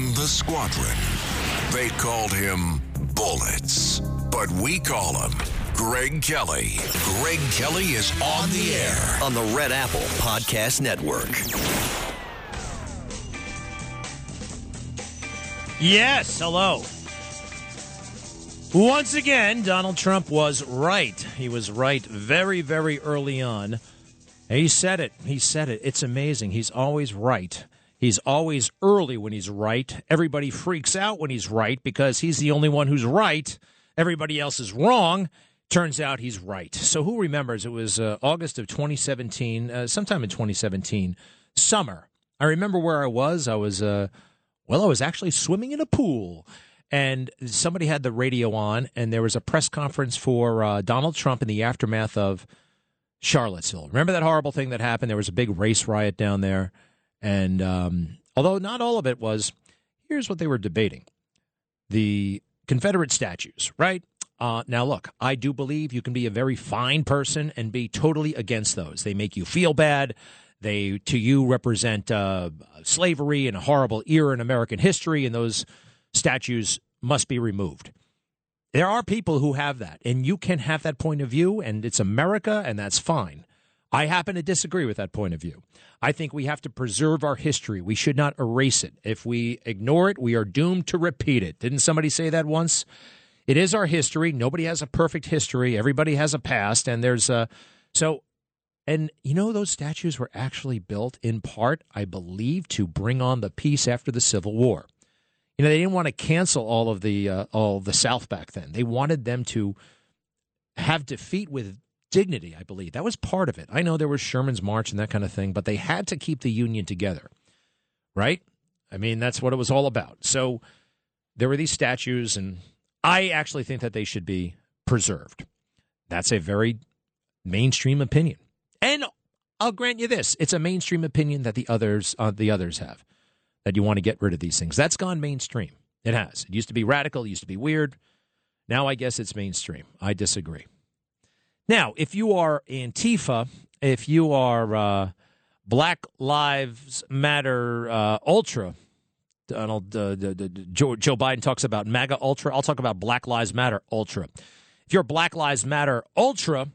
in the squadron. They called him Bullets, but we call him Greg Kelly. Greg Kelly is on the air on the Red Apple Podcast Network. Yes, hello. Once again, Donald Trump was right. He was right very, very early on. He said it. He said it. It's amazing. He's always right. He's always early when he's right. Everybody freaks out when he's right because he's the only one who's right. Everybody else is wrong. Turns out he's right. So who remembers? It was uh, August of 2017, uh, sometime in 2017, summer. I remember where I was. I was, uh, well, I was actually swimming in a pool and somebody had the radio on, and there was a press conference for uh, Donald Trump in the aftermath of Charlottesville. Remember that horrible thing that happened? There was a big race riot down there, and um, although not all of it was, here's what they were debating: the Confederate statues, right? Uh, now, look, I do believe you can be a very fine person and be totally against those. They make you feel bad. They, to you, represent uh, slavery and a horrible era in American history, and those statues must be removed. There are people who have that, and you can have that point of view, and it's America, and that's fine. I happen to disagree with that point of view. I think we have to preserve our history. We should not erase it. If we ignore it, we are doomed to repeat it. Didn't somebody say that once? It is our history. Nobody has a perfect history. Everybody has a past, and there's a so. And you know, those statues were actually built in part, I believe, to bring on the peace after the Civil War. You know, they didn't want to cancel all of the uh, all the South back then. They wanted them to have defeat with dignity. I believe that was part of it. I know there was Sherman's March and that kind of thing, but they had to keep the Union together, right? I mean, that's what it was all about. So there were these statues, and I actually think that they should be preserved. That's a very mainstream opinion, and I'll grant you this: it's a mainstream opinion that the others uh, the others have that you want to get rid of these things. That's gone mainstream. It has. It used to be radical, it used to be weird. Now I guess it's mainstream. I disagree. Now, if you are Antifa, if you are uh, Black Lives Matter uh, Ultra, Donald uh, Joe, Joe Biden talks about MAGA Ultra. I'll talk about Black Lives Matter Ultra. If you're Black Lives Matter Ultra,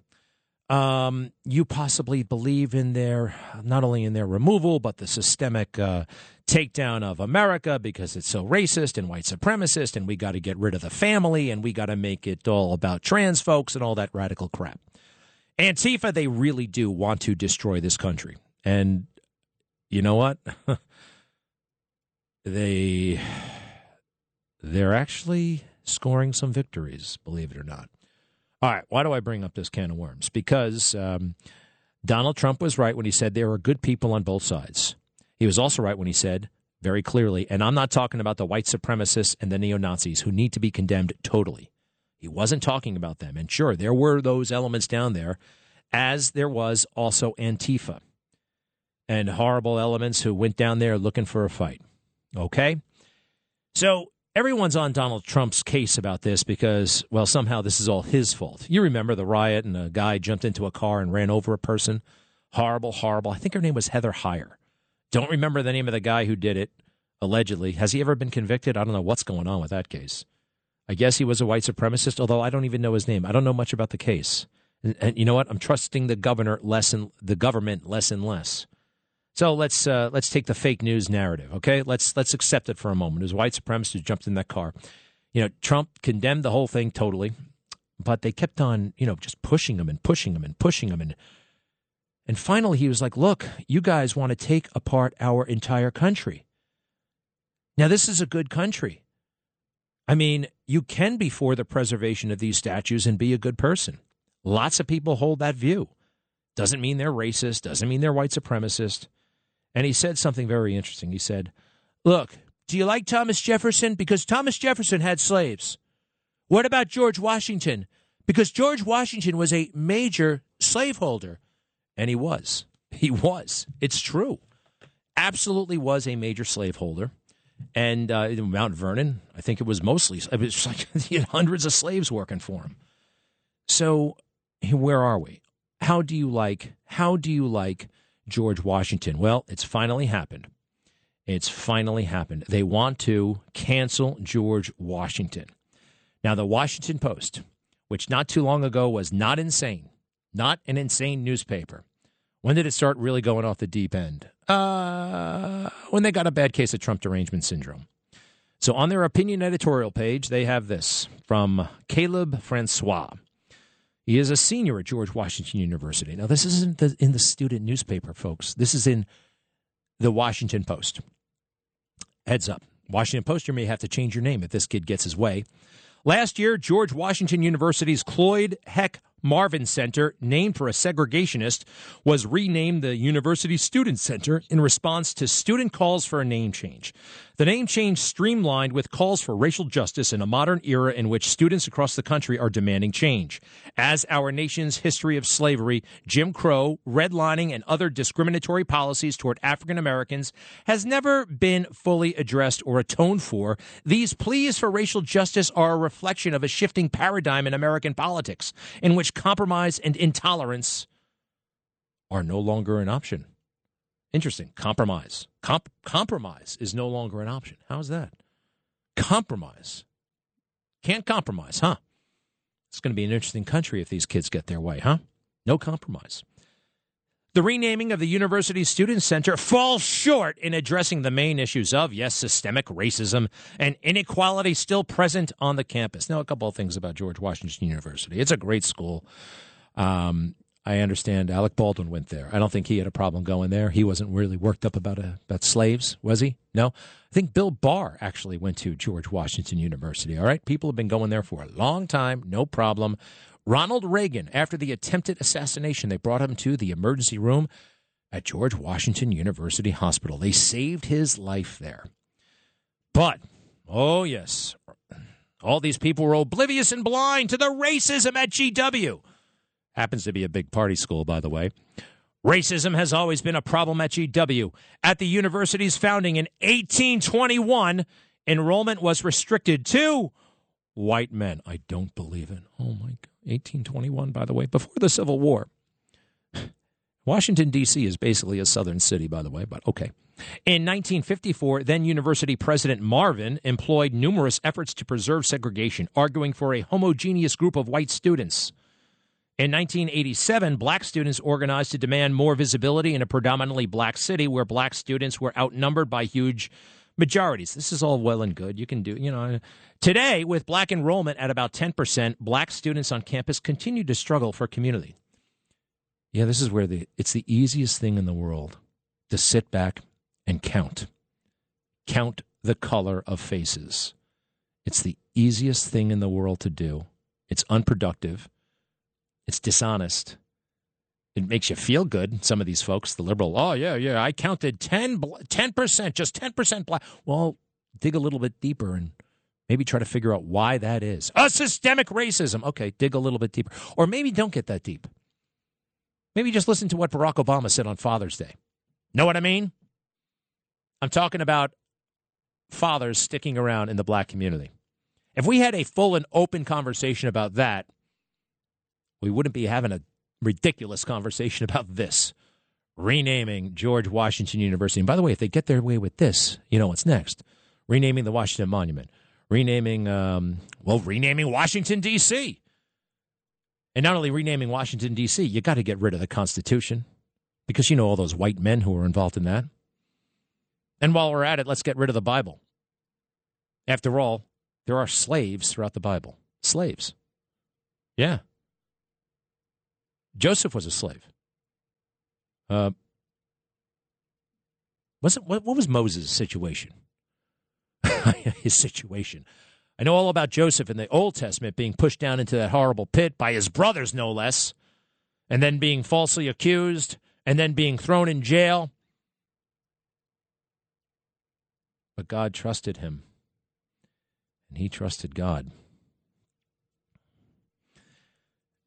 um, you possibly believe in their not only in their removal but the systemic uh, takedown of America because it's so racist and white supremacist, and we got to get rid of the family and we got to make it all about trans folks and all that radical crap. Antifa, they really do want to destroy this country, and you know what? they they're actually scoring some victories, believe it or not. All right, why do I bring up this can of worms? Because um, Donald Trump was right when he said there are good people on both sides. He was also right when he said very clearly, and I'm not talking about the white supremacists and the neo Nazis who need to be condemned totally. He wasn't talking about them. And sure, there were those elements down there, as there was also Antifa and horrible elements who went down there looking for a fight. Okay? So everyone's on Donald Trump's case about this because, well, somehow this is all his fault. You remember the riot and a guy jumped into a car and ran over a person? Horrible, horrible. I think her name was Heather Heyer. Don't remember the name of the guy who did it, allegedly. Has he ever been convicted? I don't know what's going on with that case. I guess he was a white supremacist, although I don't even know his name. I don't know much about the case. And, and you know what? I'm trusting the governor less and the government less and less. So let's uh, let's take the fake news narrative, okay? Let's let's accept it for a moment. It was white supremacists who jumped in that car. You know, Trump condemned the whole thing totally, but they kept on, you know, just pushing him and pushing him and pushing him and and finally he was like, "Look, you guys want to take apart our entire country." Now this is a good country. I mean, you can be for the preservation of these statues and be a good person. Lots of people hold that view. Doesn't mean they're racist, doesn't mean they're white supremacist. And he said something very interesting. He said, Look, do you like Thomas Jefferson? Because Thomas Jefferson had slaves. What about George Washington? Because George Washington was a major slaveholder. And he was. He was. It's true. Absolutely was a major slaveholder. And uh, Mount Vernon, I think it was mostly, it was like he had hundreds of slaves working for him. So where are we? How do you like, how do you like George Washington. Well, it's finally happened. It's finally happened. They want to cancel George Washington. Now, the Washington Post, which not too long ago was not insane, not an insane newspaper. When did it start really going off the deep end? Uh, when they got a bad case of Trump derangement syndrome. So on their opinion editorial page, they have this from Caleb Francois. He is a senior at George Washington University. Now, this isn't the, in the student newspaper, folks. This is in the Washington Post. Heads up. Washington Post, you may have to change your name if this kid gets his way. Last year, George Washington University's Cloyd Heck Marvin Center, named for a segregationist, was renamed the University Student Center in response to student calls for a name change. The name change streamlined with calls for racial justice in a modern era in which students across the country are demanding change. As our nation's history of slavery, Jim Crow, redlining, and other discriminatory policies toward African Americans has never been fully addressed or atoned for, these pleas for racial justice are a reflection of a shifting paradigm in American politics in which compromise and intolerance are no longer an option. Interesting. Compromise. Comp- compromise is no longer an option. How's that? Compromise. Can't compromise, huh? It's going to be an interesting country if these kids get their way, huh? No compromise. The renaming of the University Student Center falls short in addressing the main issues of, yes, systemic racism and inequality still present on the campus. Now, a couple of things about George Washington University. It's a great school. Um, I understand Alec Baldwin went there. I don't think he had a problem going there. He wasn't really worked up about uh, about slaves, was he? No. I think Bill Barr actually went to George Washington University. All right, people have been going there for a long time, no problem. Ronald Reagan, after the attempted assassination, they brought him to the emergency room at George Washington University Hospital. They saved his life there. But, oh yes, all these people were oblivious and blind to the racism at GW. Happens to be a big party school, by the way. Racism has always been a problem at GW. At the university's founding in 1821, enrollment was restricted to white men. I don't believe it. Oh my God. 1821, by the way, before the Civil War. Washington, D.C. is basically a southern city, by the way, but okay. In 1954, then University President Marvin employed numerous efforts to preserve segregation, arguing for a homogeneous group of white students. In 1987, black students organized to demand more visibility in a predominantly black city where black students were outnumbered by huge majorities. This is all well and good. You can do, you know. Today, with black enrollment at about 10%, black students on campus continue to struggle for community. Yeah, this is where the it's the easiest thing in the world to sit back and count. Count the color of faces. It's the easiest thing in the world to do. It's unproductive. It's dishonest. It makes you feel good. Some of these folks, the liberal, oh, yeah, yeah, I counted 10, 10%, just 10% black. Well, dig a little bit deeper and maybe try to figure out why that is. A systemic racism. Okay, dig a little bit deeper. Or maybe don't get that deep. Maybe just listen to what Barack Obama said on Father's Day. Know what I mean? I'm talking about fathers sticking around in the black community. If we had a full and open conversation about that, we wouldn't be having a ridiculous conversation about this renaming George Washington University. And by the way, if they get their way with this, you know what's next? Renaming the Washington Monument, renaming, um, well, renaming Washington, D.C. And not only renaming Washington, D.C., you got to get rid of the Constitution because you know all those white men who were involved in that. And while we're at it, let's get rid of the Bible. After all, there are slaves throughout the Bible. Slaves. Yeah. Joseph was a slave. Uh, was it, what, what was Moses' situation? His situation. I know all about Joseph in the Old Testament being pushed down into that horrible pit by his brothers, no less, and then being falsely accused, and then being thrown in jail. But God trusted him, and he trusted God.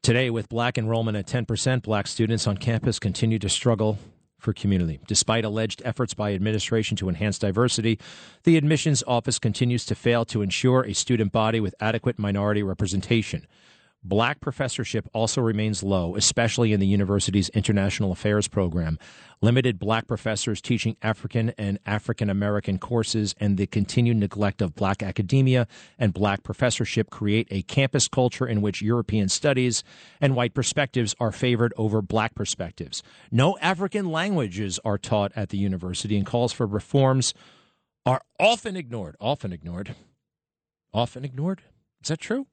Today, with black enrollment at 10%, black students on campus continue to struggle for community. Despite alleged efforts by administration to enhance diversity, the admissions office continues to fail to ensure a student body with adequate minority representation. Black professorship also remains low, especially in the university's international affairs program. Limited black professors teaching African and African American courses and the continued neglect of black academia and black professorship create a campus culture in which European studies and white perspectives are favored over black perspectives. No African languages are taught at the university, and calls for reforms are often ignored. Often ignored. Often ignored? Is that true?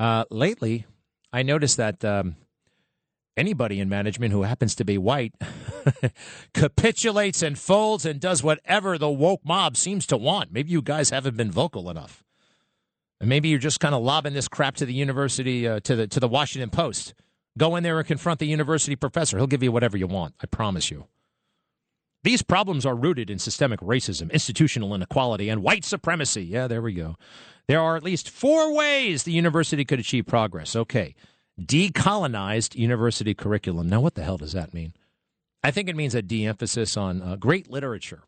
Uh, lately, I noticed that um, anybody in management who happens to be white capitulates and folds and does whatever the woke mob seems to want. Maybe you guys haven't been vocal enough. And maybe you're just kind of lobbing this crap to the university, uh, to the to the Washington Post. Go in there and confront the university professor. He'll give you whatever you want. I promise you. These problems are rooted in systemic racism, institutional inequality, and white supremacy. Yeah, there we go. There are at least four ways the university could achieve progress. Okay. Decolonized university curriculum. Now, what the hell does that mean? I think it means a de emphasis on uh, great literature.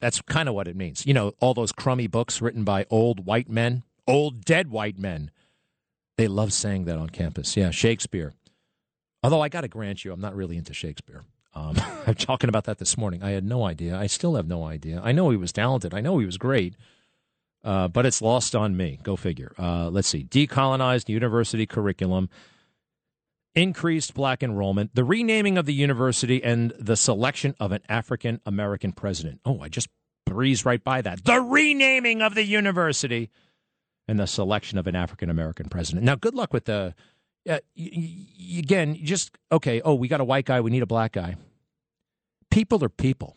That's kind of what it means. You know, all those crummy books written by old white men, old dead white men. They love saying that on campus. Yeah, Shakespeare. Although I got to grant you, I'm not really into Shakespeare. Um, I'm talking about that this morning. I had no idea. I still have no idea. I know he was talented. I know he was great. Uh, but it's lost on me. Go figure. Uh, let's see. Decolonized university curriculum, increased black enrollment, the renaming of the university, and the selection of an African American president. Oh, I just breezed right by that. The renaming of the university and the selection of an African American president. Now, good luck with the. Uh, y- y- again, just okay. Oh, we got a white guy. We need a black guy. People are people.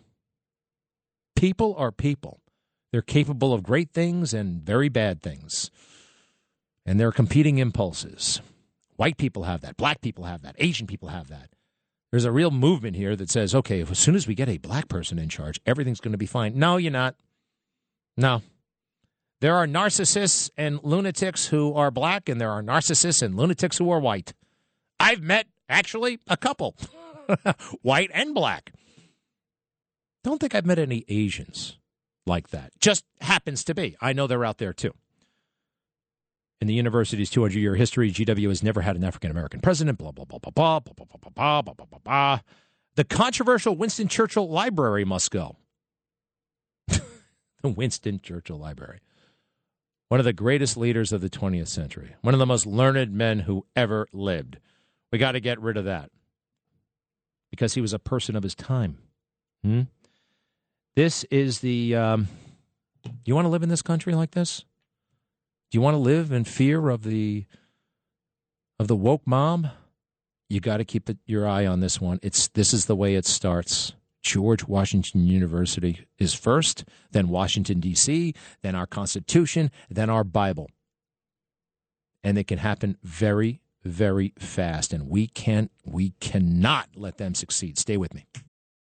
People are people. They're capable of great things and very bad things. And they're competing impulses. White people have that. Black people have that. Asian people have that. There's a real movement here that says, okay, as soon as we get a black person in charge, everything's going to be fine. No, you're not. No. There are narcissists and lunatics who are black, and there are narcissists and lunatics who are white. I've met, actually, a couple, white and black. Don't think I've met any Asians like that. Just happens to be. I know they're out there too. In the university's 200 year history, GW has never had an African American president, blah, blah, blah, blah, blah, blah, blah, blah, blah, blah, blah, blah, blah. The controversial Winston Churchill Library must go. the Winston Churchill Library. One of the greatest leaders of the 20th century, one of the most learned men who ever lived. We got to get rid of that because he was a person of his time. Hmm? This is the. Um, you want to live in this country like this? Do you want to live in fear of the of the woke mob? You got to keep your eye on this one. It's this is the way it starts. George Washington University is first, then Washington D.C., then our Constitution, then our Bible, and it can happen very, very fast. And we can't, we cannot let them succeed. Stay with me.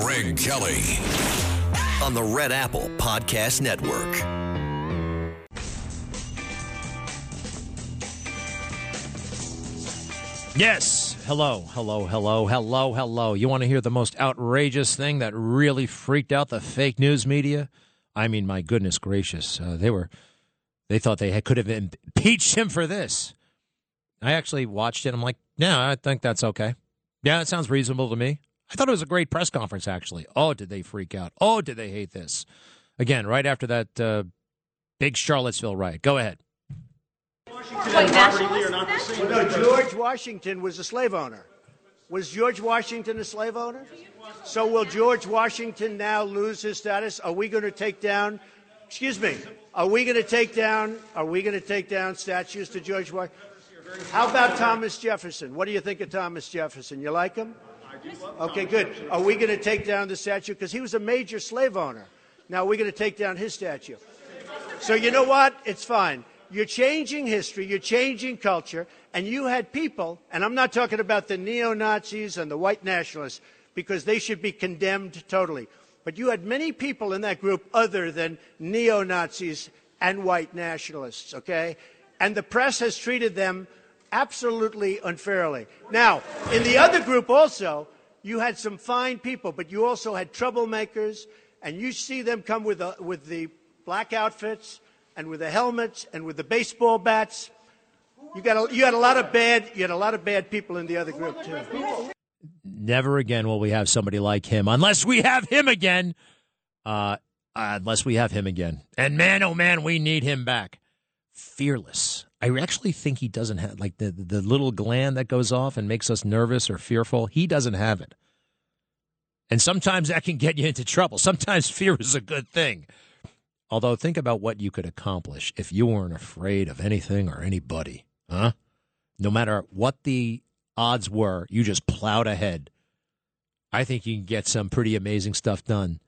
Greg Kelly. on the Red Apple Podcast Network. Yes. Hello, hello, hello, hello, hello. You want to hear the most outrageous thing that really freaked out the fake news media? I mean, my goodness gracious. Uh, they were, they thought they had, could have impeached him for this. I actually watched it. I'm like, yeah, I think that's okay. Yeah, it sounds reasonable to me. I thought it was a great press conference, actually. Oh, did they freak out? Oh, did they hate this? Again, right after that uh, big Charlottesville riot. Go ahead. What, nationalists then? No, George Washington was a slave owner. Was George Washington a slave owner? So will George Washington now lose his status? Are we going to take down? Excuse me. Are we going to take down? Are we going to take down statues to George Washington? How about Thomas Jefferson? What do you think of Thomas Jefferson? You like him? Okay, good. Are we going to take down the statue because he was a major slave owner? Now we're going to take down his statue. So you know what? It's fine. you're changing history, you're changing culture, and you had people, and I'm not talking about the neo Nazis and the white nationalists, because they should be condemned totally. But you had many people in that group other than neo Nazis and white nationalists, okay? And the press has treated them absolutely unfairly. Now, in the other group also, you had some fine people, but you also had troublemakers, and you see them come with, a, with the black outfits and with the helmets and with the baseball bats. You got a, you had a lot of bad you had a lot of bad people in the other group too. Never again will we have somebody like him, unless we have him again. Uh, unless we have him again. And man, oh man, we need him back. Fearless. I actually think he doesn't have like the the little gland that goes off and makes us nervous or fearful. He doesn't have it. And sometimes that can get you into trouble. Sometimes fear is a good thing. Although, think about what you could accomplish if you weren't afraid of anything or anybody, huh? No matter what the odds were, you just plowed ahead. I think you can get some pretty amazing stuff done.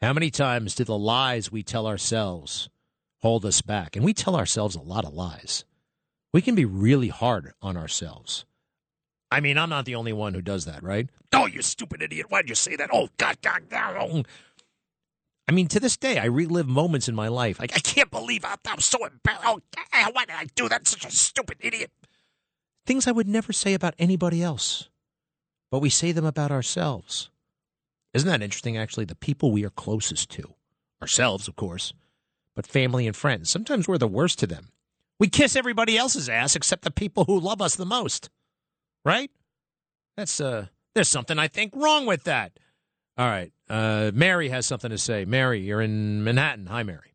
How many times do the lies we tell ourselves hold us back? And we tell ourselves a lot of lies. We can be really hard on ourselves. I mean, I'm not the only one who does that, right? Oh, you stupid idiot. Why'd you say that? Oh, God, God, God. I mean, to this day, I relive moments in my life. Like, I can't believe I, am so embarrassed. Oh, why did I do that? Such a stupid idiot. Things I would never say about anybody else, but we say them about ourselves. Isn't that interesting, actually? The people we are closest to, ourselves, of course, but family and friends. Sometimes we're the worst to them. We kiss everybody else's ass except the people who love us the most, right? That's, uh, there's something I think wrong with that. All right. Uh, Mary has something to say. Mary, you're in Manhattan. Hi, Mary.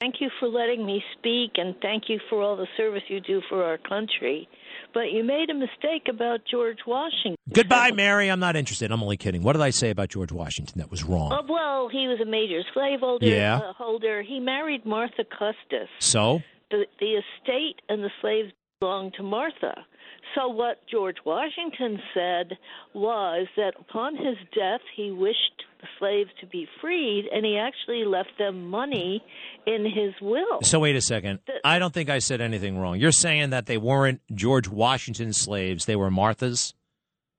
Thank you for letting me speak, and thank you for all the service you do for our country. But you made a mistake about George Washington. Goodbye, Mary. I'm not interested. I'm only kidding. What did I say about George Washington that was wrong? Oh, well, he was a major slaveholder. Yeah. Uh, holder. He married Martha Custis. So? The, the estate and the slaves belonged to Martha. So, what George Washington said was that upon his death, he wished the slaves to be freed, and he actually left them money in his will. So, wait a second. The, I don't think I said anything wrong. You're saying that they weren't George Washington's slaves, they were Martha's?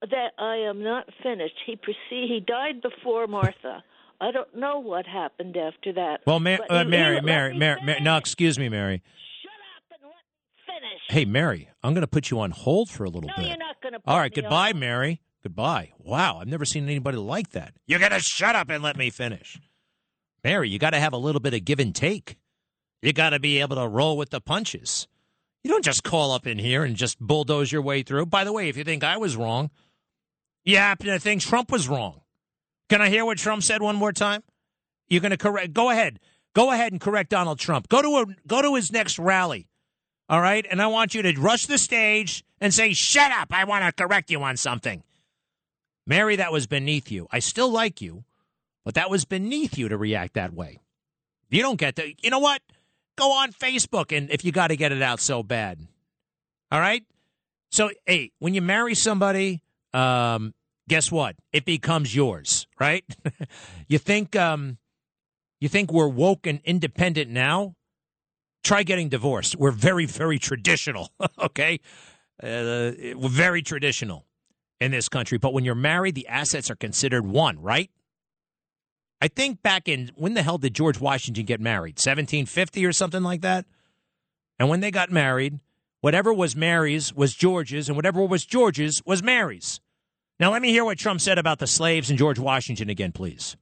That I am not finished. He proceed, he died before Martha. I don't know what happened after that. Well, uh, Mary, Mary, Mary, Mary, no, excuse me, Mary. Hey, Mary, I'm going to put you on hold for a little no, bit. you're not going to. All right, goodbye, on. Mary. Goodbye. Wow, I've never seen anybody like that. You're going to shut up and let me finish. Mary, you got to have a little bit of give and take. You got to be able to roll with the punches. You don't just call up in here and just bulldoze your way through. By the way, if you think I was wrong, you happen to think Trump was wrong. Can I hear what Trump said one more time? You're going to correct. Go ahead. Go ahead and correct Donald Trump. Go to a, go to his next rally. All right. And I want you to rush the stage and say, shut up. I want to correct you on something. Mary, that was beneath you. I still like you, but that was beneath you to react that way. You don't get to, you know what? Go on Facebook and if you got to get it out so bad. All right. So, hey, when you marry somebody, um, guess what? It becomes yours, right? you think, um, you think we're woke and independent now? Try getting divorced. We're very, very traditional, okay? Uh, we're very traditional in this country. But when you're married, the assets are considered one, right? I think back in when the hell did George Washington get married? 1750 or something like that? And when they got married, whatever was Mary's was George's, and whatever was George's was Mary's. Now, let me hear what Trump said about the slaves and George Washington again, please.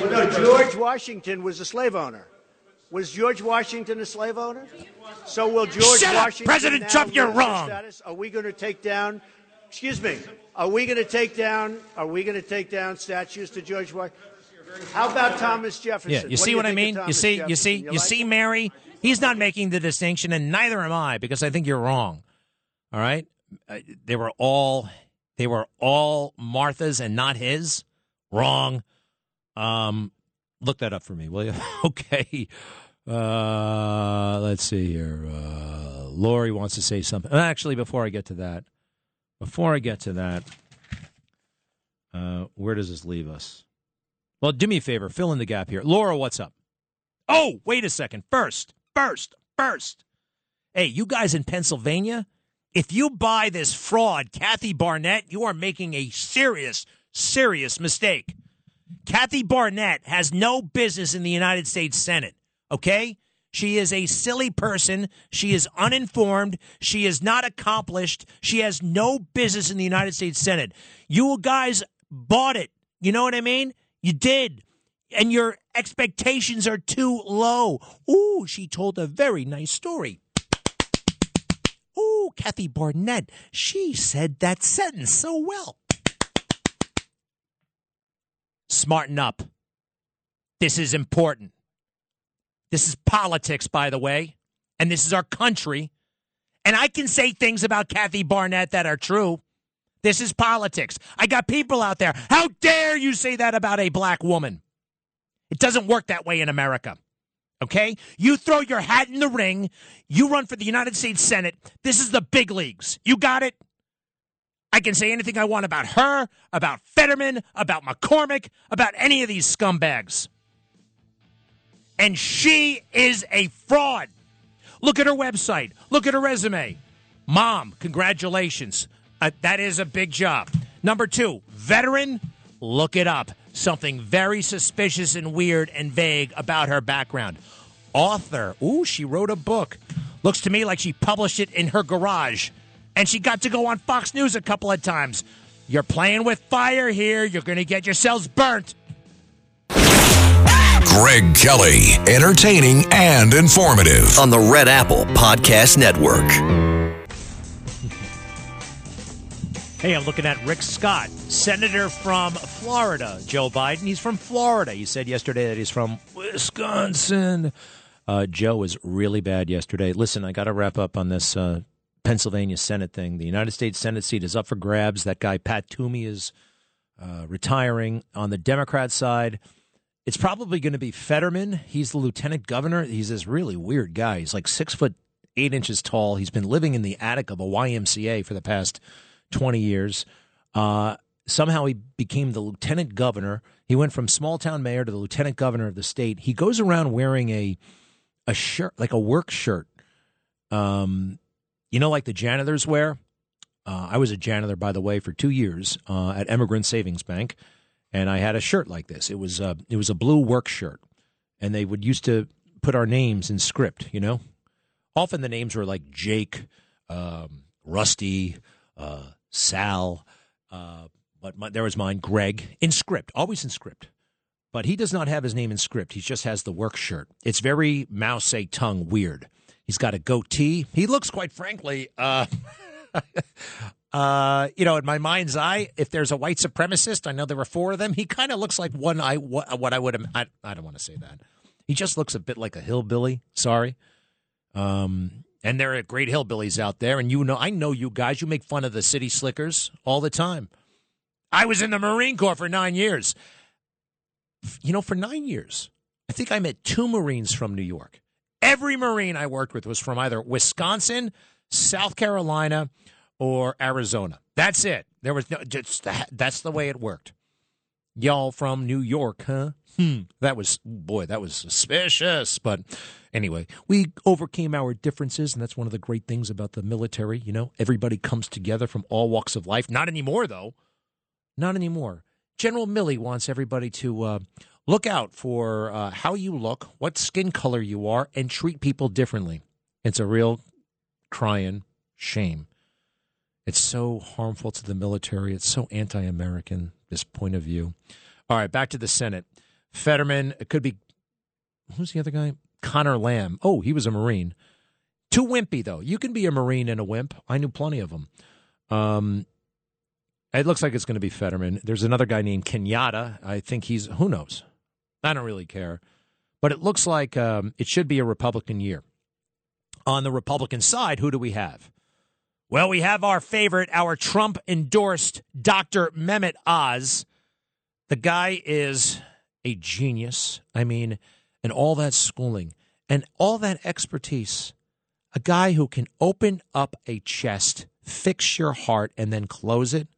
Well, no, George Washington was a slave owner. Was George Washington a slave owner? So will George Shut Washington? Up, President Trump, you're wrong. Status? Are we going to take down? Excuse me. Are we going to take down? Are we going to take down statues to George Washington? How about Thomas Jefferson? Yeah, you what see you what I mean? You see, Jefferson? you see, you, you like see? Mary. He's not making the distinction, and neither am I, because I think you're wrong. All right, uh, they were all they were all Martha's and not his. Wrong. Um, look that up for me, will you? okay. Uh, let's see here. Uh, Lori wants to say something. Actually, before I get to that, before I get to that, uh, where does this leave us? Well, do me a favor, fill in the gap here. Laura, what's up? Oh, wait a second. First, first, first. Hey, you guys in Pennsylvania, if you buy this fraud, Kathy Barnette, you are making a serious, serious mistake. Kathy Barnette has no business in the United States Senate, okay? She is a silly person. She is uninformed. She is not accomplished. She has no business in the United States Senate. You guys bought it. You know what I mean? You did. And your expectations are too low. Ooh, she told a very nice story. Ooh, Kathy Barnette, She said that sentence so well. Smarten up. This is important. This is politics, by the way, and this is our country. And I can say things about Kathy Barnette that are true. This is politics. I got people out there. How dare you say that about a black woman? It doesn't work that way in America. Okay? You throw your hat in the ring, you run for the United States Senate. This is the big leagues. You got it? I can say anything I want about her, about Fetterman, about McCormick, about any of these scumbags. And she is a fraud. Look at her website. Look at her resume. Mom, congratulations. Uh, that is a big job. Number two, veteran, look it up. Something very suspicious and weird and vague about her background. Author, ooh, she wrote a book. Looks to me like she published it in her garage. And she got to go on Fox News a couple of times. You're playing with fire here. You're going to get yourselves burnt. Greg Kelly, entertaining and informative. on the Red Apple Podcast Network. Hey, I'm looking at Rick Scott, senator from Florida. Joe Biden, he's from Florida. He said yesterday that he's from Wisconsin. Uh, Joe was really bad yesterday. Listen, I got to wrap up on this uh, Pennsylvania Senate thing. The United States Senate seat is up for grabs. That guy, Pat Toomey, is uh, retiring. On the Democrat side, it's probably going to be Fetterman. He's the lieutenant governor. He's this really weird guy. He's like six foot eight inches tall. He's been living in the attic of a YMCA for the past 20 years. Uh, somehow he became the lieutenant governor. He went from small town mayor to the lieutenant governor of the state. He goes around wearing a a shirt, like a work shirt. Um, you know, like the janitors wear. Uh, I was a janitor, by the way, for two years uh, at Emigrant Savings Bank, and I had a shirt like this. It was uh, it was a blue work shirt, and they would used to put our names in script. You know, often the names were like Jake, um, Rusty, uh, Sal, uh, but my, there was mine, Greg, in script, always in script. But he does not have his name in script. He just has the work shirt. It's very Mao Tongue weird. He's got a goatee. He looks, quite frankly, uh, uh, you know, in my mind's eye, if there's a white supremacist, I know there were four of them. He kind of looks like one. I what, I would. I, I don't want to say that. He just looks a bit like a hillbilly. Sorry. Um, and there are great hillbillies out there, and you know, I know you guys. You make fun of the city slickers all the time. I was in the Marine Corps for nine years. You know, for nine years, I think I met two Marines from New York. Every Marine I worked with was from either Wisconsin, South Carolina, or Arizona. That's it. There was no. Just that, that's the way it worked. Y'all from New York, huh? Hmm. That was boy. That was suspicious. But anyway, we overcame our differences, and that's one of the great things about the military. You know, everybody comes together from all walks of life. Not anymore, though. Not anymore. General Milley wants everybody to uh, look out for uh, how you look, what skin color you are, and treat people differently. It's a real crying shame. It's so harmful to the military. It's so anti American, this point of view. All right, back to the Senate. Fetterman, it could be, who's the other guy? Connor Lamb. Oh, he was a Marine. Too wimpy, though. You can be a Marine and a wimp. I knew plenty of them. Um, it looks like it's going to be Fetterman. There's another guy named Kenyatta. I think he's, who knows? I don't really care. But it looks like um, it should be a Republican year. On the Republican side, who do we have? Well, we have our favorite, our Trump endorsed Dr. Mehmet Oz. The guy is a genius. I mean, and all that schooling and all that expertise. A guy who can open up a chest, fix your heart, and then close it,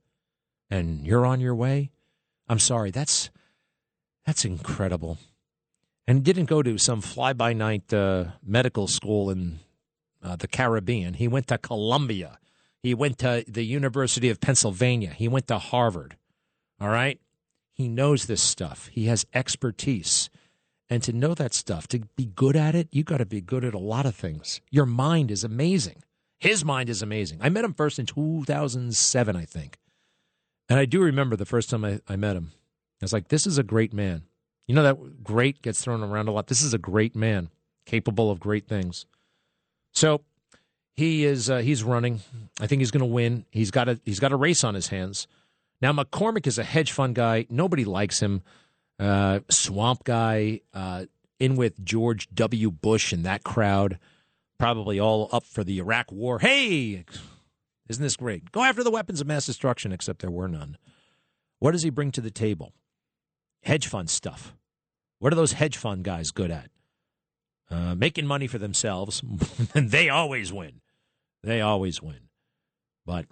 and you're on your way. I'm sorry, that's that's incredible. and didn't go to some fly by night uh, medical school in uh, the Caribbean. He went to Columbia. He went to the University of Pennsylvania. He went to Harvard. All right? He knows this stuff. He has expertise. And to know that stuff, to be good at it, you got to be good at a lot of things. Your mind is amazing. His mind is amazing. I met him first in 2007, I think. And I do remember the first time I, I met him. I was like, this is a great man. You know that great gets thrown around a lot. This is a great man, capable of great things. So he is uh, he's running. I think he's going to win. He's got a he's got a race on his hands. Now McCormick is a hedge fund guy. Nobody likes him. Uh, swamp guy uh, in with George W. Bush and that crowd, probably all up for the Iraq War. Hey, isn't this great? Go after the weapons of mass destruction, except there were none. What does he bring to the table? Hedge fund stuff. What are those hedge fund guys good at? Uh, making money for themselves, they always win. They always win. But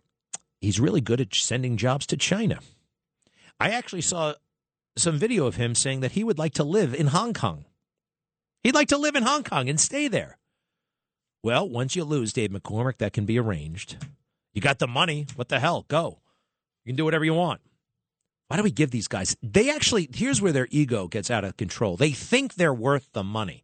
he's really good at sending jobs to China. I actually saw some video of him saying that he would like to live in Hong Kong. He'd like to live in Hong Kong and stay there. Well, once you lose Dave McCormick, that can be arranged. You got the money. What the hell? Go. You can do whatever you want. Why do we give these guys? They actually, here's where their ego gets out of control. They think they're worth the money.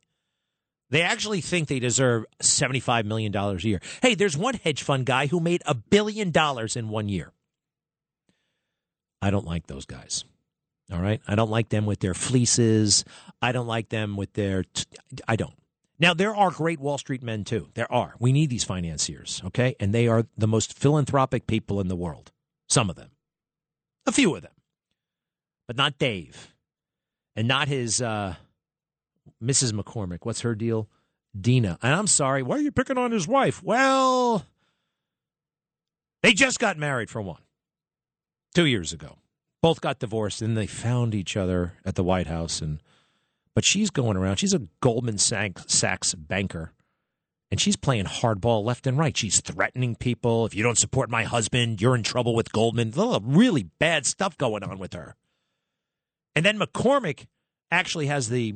They actually think they deserve $75 million a year. Hey, there's one hedge fund guy who made a billion dollars in one year. I don't like those guys. All right. I don't like them with their fleeces. I don't like them with their. I don't. Now, there are great Wall Street men, too. There are. We need these financiers, okay? And they are the most philanthropic people in the world. Some of them. A few of them. But not Dave. And not his uh, Mrs. McCormick. What's her deal? Dina. And I'm sorry, why are you picking on his wife? Well, they just got married for one, two years ago. Both got divorced, and they found each other at the White House. And but she's going around. She's a Goldman Sachs banker, and she's playing hardball left and right. She's threatening people. If you don't support my husband, you're in trouble with Goldman. Really bad stuff going on with her. And then McCormick actually has the,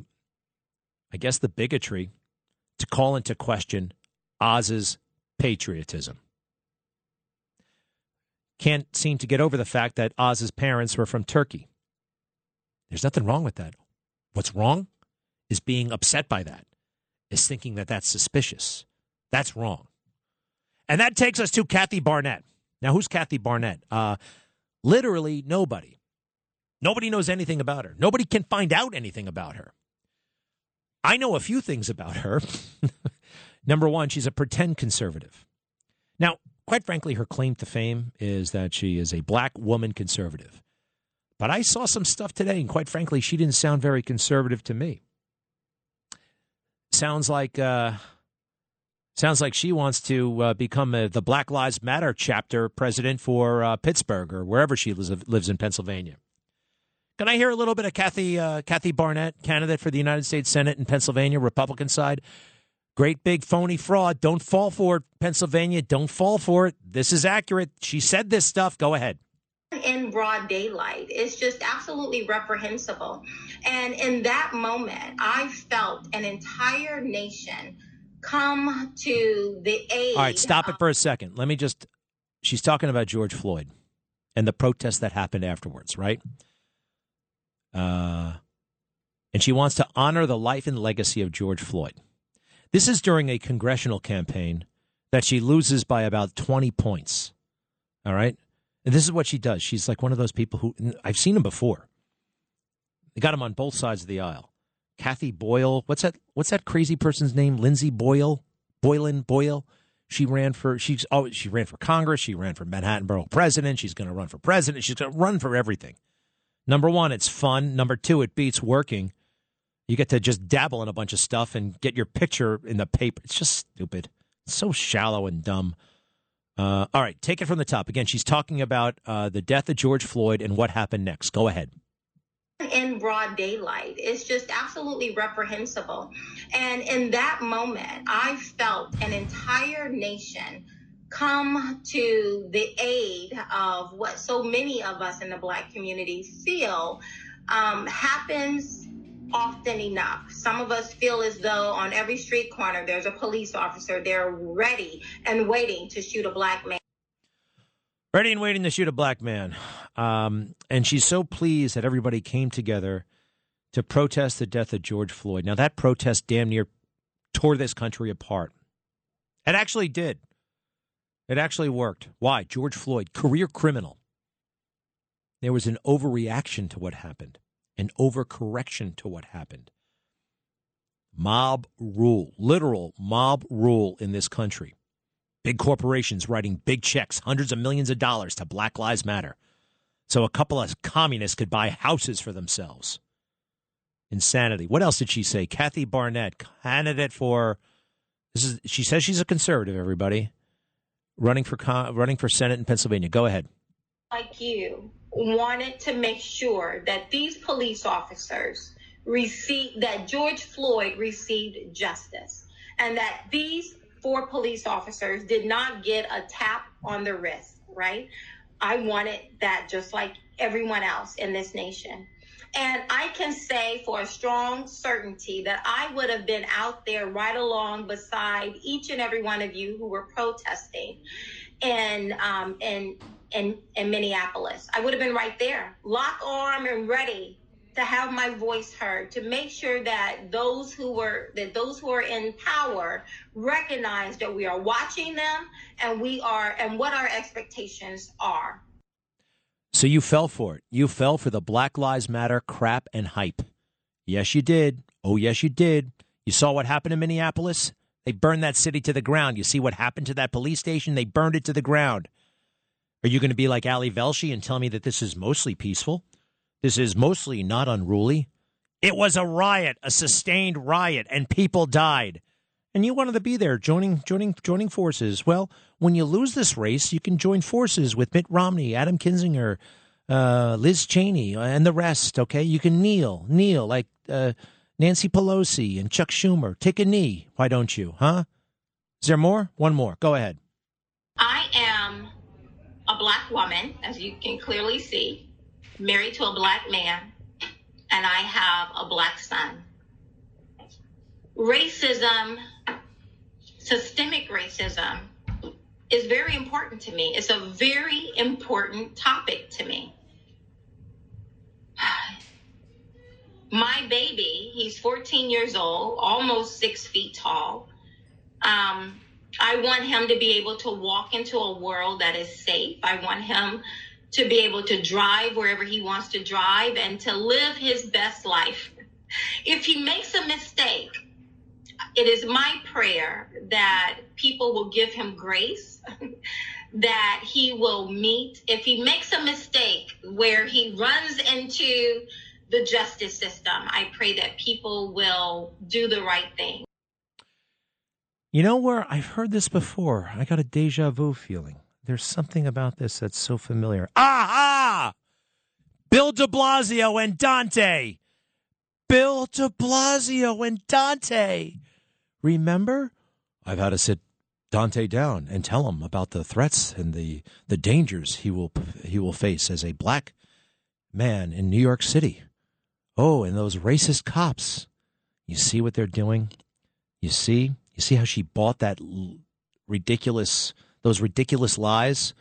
I guess, the bigotry to call into question Oz's patriotism. Can't seem to get over the fact that Oz's parents were from Turkey. There's nothing wrong with that. What's wrong is being upset by that, is thinking that that's suspicious. That's wrong. And that takes us to Kathy Barnette. Now, who's Kathy Barnette? Uh, literally nobody. Nobody knows anything about her. Nobody can find out anything about her. I know a few things about her. Number one, she's a pretend conservative. Now, quite frankly, her claim to fame is that she is a black woman conservative. But I saw some stuff today, and quite frankly, she didn't sound very conservative to me. Sounds like uh, sounds like she wants to uh, become a, the Black Lives Matter chapter president for uh, Pittsburgh or wherever she lives, lives in Pennsylvania. Can I hear a little bit of Kathy uh, Kathy Barnette, candidate for the United States Senate in Pennsylvania, Republican side? Great big phony fraud. Don't fall for it, Pennsylvania. Don't fall for it. This is accurate. She said this stuff. Go ahead in broad daylight. It's just absolutely reprehensible. And in that moment, I felt an entire nation come to the aid. All right, stop it for a second. Let me just. She's talking about George Floyd and the protests that happened afterwards, right? Uh, and she wants to honor the life and legacy of George Floyd. This is during a congressional campaign that she loses by about 20 points. All right. And this is what she does. She's like one of those people who I've seen him before. They got him on both sides of the aisle. Kathy Boyle, what's that? What's that crazy person's name? Lindsey Boyle, Boylan Boyle. She ran for she's oh she ran for Congress. She ran for Manhattan Borough President. She's going to run for president. She's going to run for everything. Number one, it's fun. Number two, it beats working. You get to just dabble in a bunch of stuff and get your picture in the paper. It's just stupid. It's so shallow and dumb. Uh, all right, take it from the top. Again, she's talking about uh, the death of George Floyd and what happened next. Go ahead. In broad daylight, it's just absolutely reprehensible. And in that moment, I felt an entire nation come to the aid of what so many of us in the Black community feel um, happens often enough. Some of us feel as though on every street corner there's a police officer. They're ready and waiting to shoot a black man. Ready and waiting to shoot a black man. Um, and she's so pleased that everybody came together to protest the death of George Floyd. Now, that protest damn near tore this country apart. It actually did. It actually worked. Why? George Floyd, career criminal. There was an overreaction to what happened, an overcorrection to what happened. Mob rule, literal mob rule in this country. Big corporations writing big checks, hundreds of millions of dollars to Black Lives Matter. So a couple of communists could buy houses for themselves. Insanity. What else did she say? Kathy Barnette, candidate for this is she says she's a conservative, everybody. Running for running for Senate in Pennsylvania. Go ahead. Like you wanted to make sure that these police officers received that George Floyd received justice and that these four police officers did not get a tap on the wrist, right? I wanted that just like everyone else in this nation. And I can say for a strong certainty that I would have been out there right along beside each and every one of you who were protesting in um, in in in Minneapolis. I would have been right there, lock arm and ready to have my voice heard, to make sure that those who were that those who are in power recognize that we are watching them and we are and what our expectations are. So you fell for it. You fell for the Black Lives Matter crap and hype. Yes, you did. Oh, yes, you did. You saw what happened in Minneapolis? They burned that city to the ground. You see what happened to that police station? They burned it to the ground. Are you going to be like Ali Velshi and tell me that this is mostly peaceful? This is mostly not unruly? It was a riot, a sustained riot, and people died. And you wanted to be there, joining, joining, joining forces. Well, when you lose this race, you can join forces with Mitt Romney, Adam Kinzinger, uh, Liz Cheney, and the rest. Okay, you can kneel, kneel like uh, Nancy Pelosi and Chuck Schumer. Take a knee. Why don't you? Huh? Is there more? One more. Go ahead. I am a black woman, as you can clearly see, married to a black man, and I have a black son. Racism, systemic racism, is very important to me. It's a very important topic to me. My baby, he's 14 years old, almost six feet tall. Um, I want him to be able to walk into a world that is safe. I want him to be able to drive wherever he wants to drive and to live his best life. If he makes a mistake, it is my prayer that people will give him grace, that he will meet. If he makes a mistake where he runs into the justice system, I pray that people will do the right thing. You know where I've heard this before? I got a deja vu feeling. There's something about this that's so familiar. Ah, ah! Bill de Blasio and Dante. Bill de Blasio and Dante. Remember? I've had to sit Dante down and tell him about the threats and the, the dangers he will he will face as a black man in New York City. Oh, and those racist cops. You see what they're doing? You see? You see how she bought that ridiculous those ridiculous lies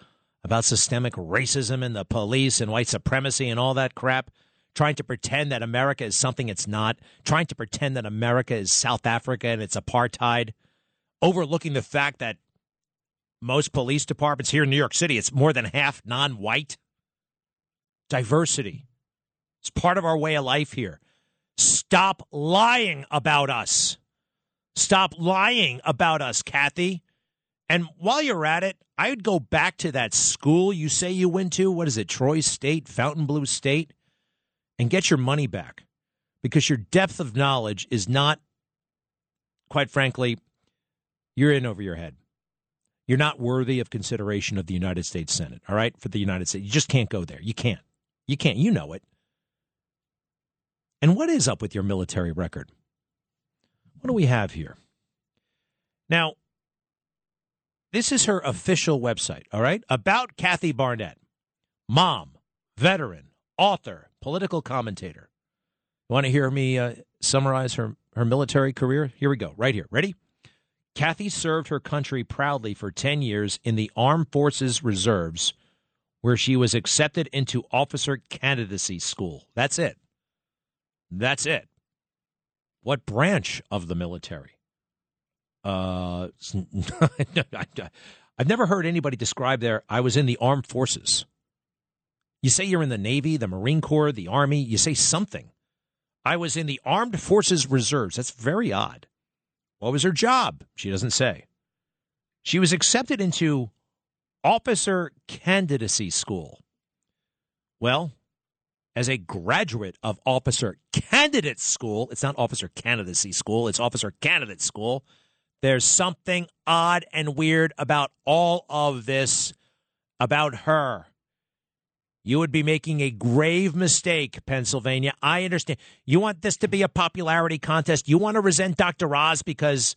about systemic racism and the police and white supremacy and all that crap? Trying to pretend that America is something it's not, trying to pretend that America is South Africa and it's apartheid, overlooking the fact that most police departments here in New York City, it's more than half non white. Diversity. It's part of our way of life here. Stop lying about us. Stop lying about us, Kathy. And while you're at it, I would go back to that school you say you went to. What is it, Troy State, Fontainebleau State? And get your money back because your depth of knowledge is not, quite frankly, you're in over your head. You're not worthy of consideration of the United States Senate, all right, for the United States. You just can't go there. You can't. You can't. You know it. And what is up with your military record? What do we have here? Now, this is her official website, all right? About Kathy Barnette, mom, veteran, author, political commentator. Want to hear me uh, summarize her, her military career? Here we go, right here. Ready? Kathy served her country proudly for 10 years in the Armed Forces Reserves, where she was accepted into officer candidacy school. That's it. That's it. What branch of the military? Uh, I've never heard anybody describe their. I was in the armed forces. You say you're in the Navy, the Marine Corps, the Army. You say something. I was in the Armed Forces Reserves. That's very odd. What was her job? She doesn't say. She was accepted into officer candidacy school. Well, as a graduate of officer candidate school, it's not officer candidacy school, it's officer candidate school. There's something odd and weird about all of this about her. You would be making a grave mistake, Pennsylvania. I understand. You want this to be a popularity contest. You want to resent Dr. Oz because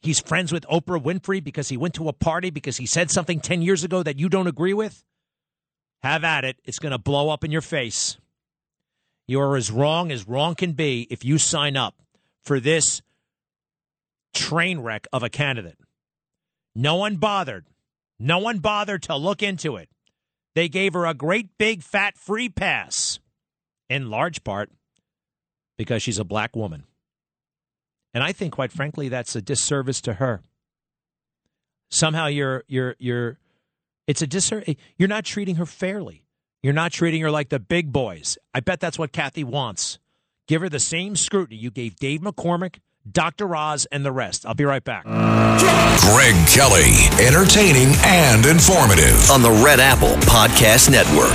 he's friends with Oprah Winfrey, because he went to a party, because he said something 10 years ago that you don't agree with? Have at it. It's going to blow up in your face. You are as wrong as wrong can be if you sign up for this train wreck of a candidate. No one bothered. No one bothered to look into it. They gave her a great big fat free pass, in large part because she's a black woman. And I think, quite frankly, that's a disservice to her. Somehow you're you're you're it's a disservice. Eh, you're not treating her fairly. You're not treating her like the big boys. I bet that's what Kathy wants. Give her the same scrutiny you gave Dave McCormick, Dr. Oz, and the rest. I'll be right back. Greg Kelly, entertaining and informative. on the Red Apple Podcast Network.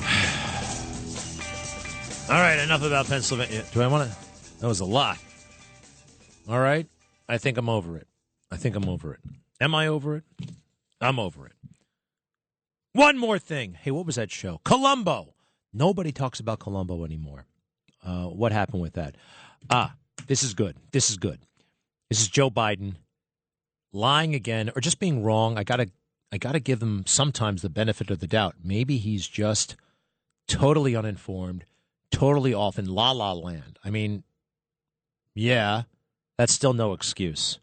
All right, enough about Pennsylvania. Do I want to? That was a lot. All right, I think I'm over it. I think I'm over it. Am I over it? I'm over it. One more thing. Hey, what was that show? Columbo. Nobody talks about Columbo anymore. Uh, what happened with that? Ah, this is good. This is good. This is Joe Biden lying again, or just being wrong. I gotta, I gotta give him sometimes the benefit of the doubt. Maybe he's just totally uninformed, totally off in la la land. I mean, yeah, that's still no excuse.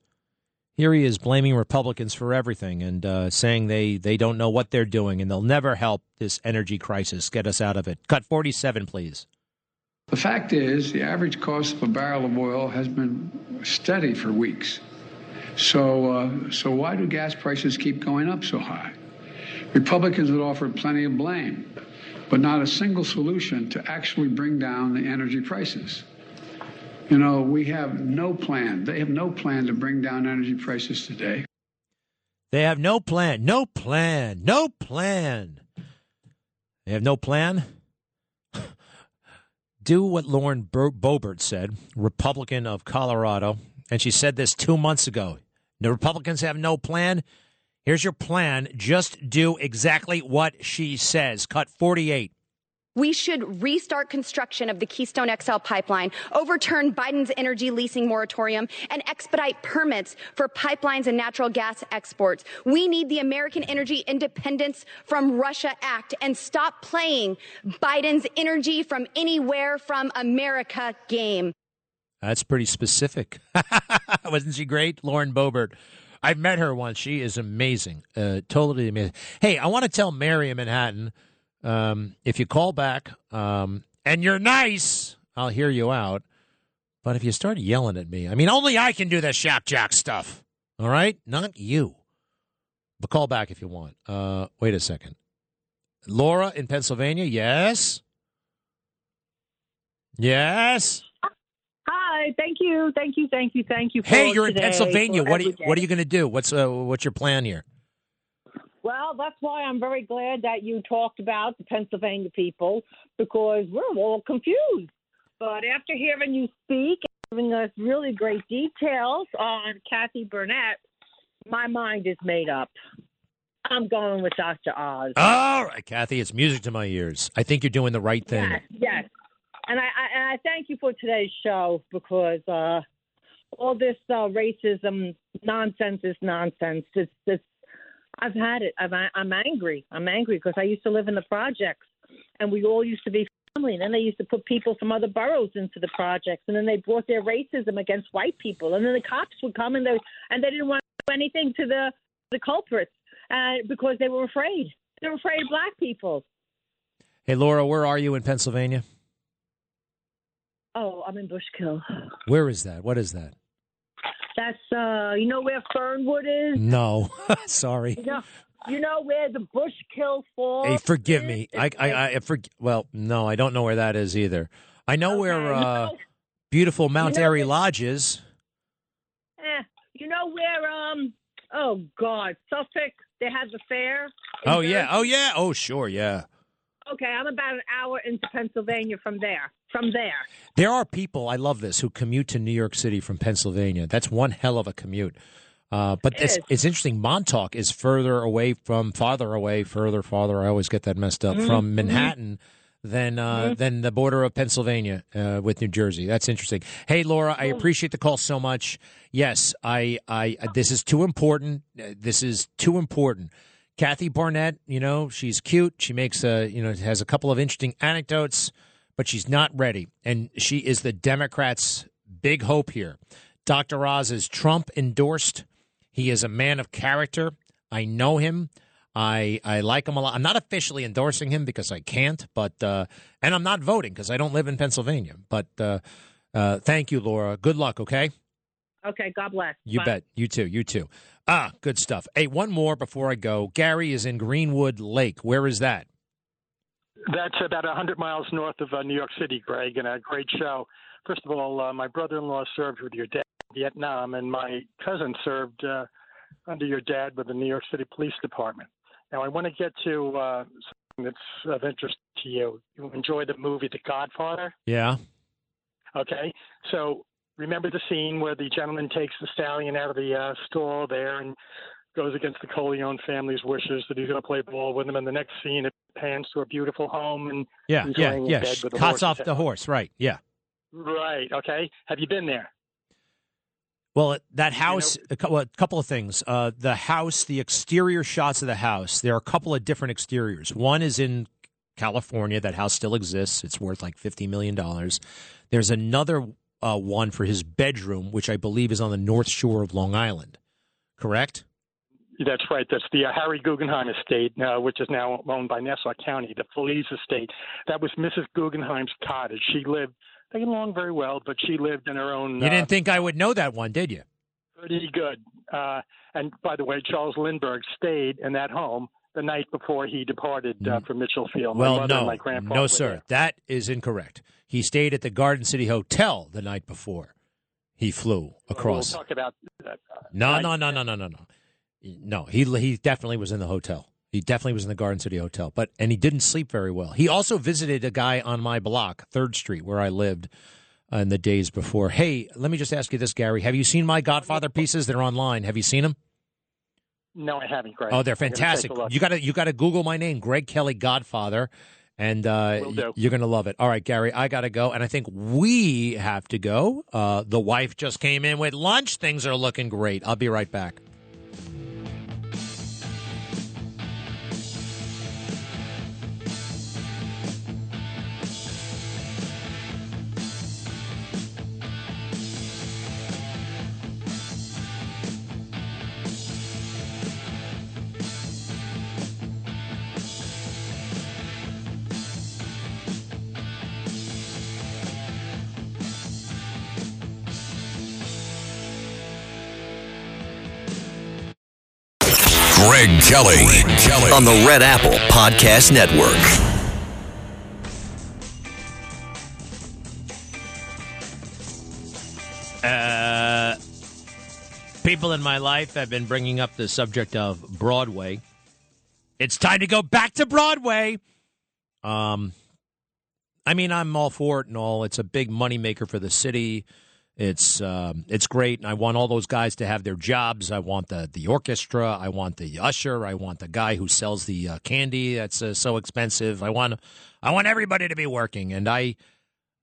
Here he is blaming Republicans for everything and uh, saying they, they don't know what they're doing and they'll never help this energy crisis get us out of it. Cut 47, please. The fact is, the average cost of a barrel of oil has been steady for weeks. So, uh, so why do gas prices keep going up so high? Republicans have offered plenty of blame, but not a single solution to actually bring down the energy prices. You know, we have no plan. They have no plan to bring down energy prices today. They have no plan, no plan, no plan. They have no plan. Do what Lauren Bo- Boebert said, Republican of Colorado, and she said this two months ago. The Republicans have no plan. Here's your plan. Just do exactly what she says. Cut 48. We should restart construction of the Keystone XL pipeline, overturn Biden's energy leasing moratorium, and expedite permits for pipelines and natural gas exports. We need the American Energy Independence from Russia Act and stop playing Biden's energy from anywhere from America game. That's pretty specific. Wasn't she great? Lauren Boebert. I've met her once. She is amazing. Uh, totally amazing. Hey, I want to tell Mary in Manhattan um, if you call back um, and you're nice, I'll hear you out. But if you start yelling at me, I mean, only I can do that shop jack stuff. All right? Not you. But call back if you want. Uh, wait a second. Laura in Pennsylvania, yes? Yes? Hi, thank you, thank you, thank you, thank you. Hey, you're in Pennsylvania. What are you, what are you going to do? What's uh, what's your plan here? Well, that's why I'm very glad that you talked about the Pennsylvania people because we're all confused. But after hearing you speak and giving us really great details on Kathy Barnette, my mind is made up. I'm going with Dr. Oz. All right, Kathy, it's music to my ears. I think you're doing the right thing. Yes, yes. And I, I and I thank you for today's show because uh, all this uh, racism nonsense is nonsense. It's it's I've had it. I've, I'm angry. I'm angry because I used to live in the projects, and we all used to be family. And then they used to put people from other boroughs into the projects, and then they brought their racism against white people. And then the cops would come and they and they didn't want to do anything to the the culprits uh, because they were afraid. They were afraid of black people. Hey, Laura, where are you in Pennsylvania? Oh, I'm in Bushkill. Where is that? What is that? That's uh, you know where Fernwood is. No, sorry. You know, you know where the Bushkill Falls. Hey, forgive is? me. I, I, like- I for, well, no, I don't know where that is either. I know where Okay, you uh, know- beautiful Mount know Airy where- Lodge is. eh, you know where um. Oh God, Suffolk. They have the fair. Oh yeah, Jersey? oh yeah, oh sure, yeah. Okay, I'm about an hour into Pennsylvania from there. From there. There are people, I love this, who commute to New York City from Pennsylvania. That's one hell of a commute. Uh, but It it's, it's interesting. Montauk is further away from, farther away, further, farther. I always get that messed up Mhm, from. Manhattan than uh, Mhm. than the border of Pennsylvania uh, with New Jersey. That's interesting. Hey, Laura, I appreciate the call so much. Yes, I, I, this is too important. Uh, This is too important. Kathy Barnette, you know, she's cute. She makes a, you know, has a couple of interesting anecdotes, but she's not ready. And she is the Democrats' big hope here. Dr. Oz is Trump endorsed. He is a man of character. I know him. I I like him a lot. I'm not officially endorsing him because I can't, but uh, and I'm not voting because I don't live in Pennsylvania. But uh, uh, thank you, Laura. Good luck. Okay. Okay, God bless. You Bye. bet. You too. You too. Ah, good stuff. Hey, one more before I go. Gary is in Greenwood Lake. Where is that? That's about 100 miles north of uh, New York City, Greg, and a great show. First of all, uh, my brother-in-law served with your dad in Vietnam, and my cousin served uh, under your dad with the New York City Police Department. Now, I want to get to uh, something that's of interest to you. You enjoy the movie The Godfather? Yeah. Okay, so remember the scene where the gentleman takes the stallion out of the uh, stall there and goes against the Corleone family's wishes that he's going to play ball with them. And the next scene, it pans to a beautiful home and Yeah. he's Yeah. Yeah. bed with a Cuts off the horse. Right. Yeah. Right. Okay. Have you been there? Well, that house, a, cou- well, a couple of things. Uh, the house, the exterior shots of the house, there are a couple of different exteriors. One is in California. That house still exists. It's worth like $50 million. There's another uh, one for his bedroom, which I believe is on the North Shore of Long Island. Correct? That's right. That's the uh, Harry Guggenheim estate, uh, which is now owned by Nassau County, the Falaise estate. That was Mrs. Guggenheim's cottage. She lived, they get along very well, but she lived in her own. You uh, didn't think I would know that one, did you? pretty good. Uh, and by the way, Charles Lindbergh stayed in that home the night before he departed uh, for Mitchell Field. My well, no, and my grandfather no, sir. there. That is incorrect. He stayed at the Garden City Hotel the night before he flew across. We'll talk about that. No, no, no, no, no, no, no. No, he he definitely was in the hotel. He definitely was in the Garden City Hotel, but and he didn't sleep very well. He also visited a guy on my block, Third Street, where I lived uh, in the days before. Hey, let me just ask you this, Gary: Have you seen my Godfather pieces? They're online. Have you seen them? No, I haven't, Greg. Oh, they're I'm gonna take fantastic. You got to you got to Google my name, Greg Kelly Godfather, and uh, you're going to love it. All right, Gary, I got to go, and I think we have to go. Uh, the wife just came in with lunch. Things are looking great. I'll be right back. Greg Kelly. Kelly. on the Red Apple Podcast Network. Uh, people in my life have been bringing up the subject of Broadway. It's time to go back to Broadway. Um, I mean, I'm all for it and all. It's a big moneymaker for the city. It's um, it's great, and I want all those guys to have their jobs. I want the the orchestra. I want the usher. I want the guy who sells the uh, candy that's uh, so expensive. I want I want everybody to be working, and I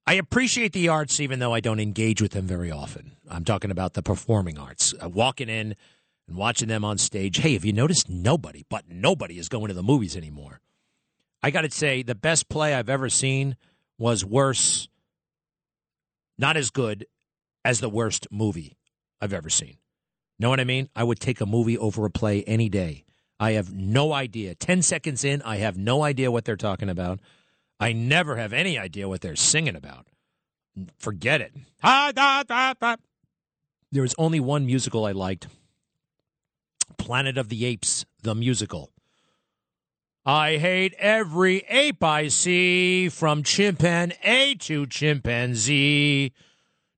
I appreciate the arts, even though I don't engage with them very often. I'm talking about the performing arts. Uh, walking in, and watching them on stage. Hey, have you noticed nobody, but nobody is going to the movies anymore? I got to say, the best play I've ever seen was worse, not as good as the worst movie I've ever seen. Know what I mean? I would take a movie over a play any day. I have no idea. 10 seconds in, I have no idea what they're talking about. I never have any idea what they're singing about. Forget it. There was only one musical I liked Planet of the Apes, the musical. I hate every ape I see, from chimpanzee to chimpanzee.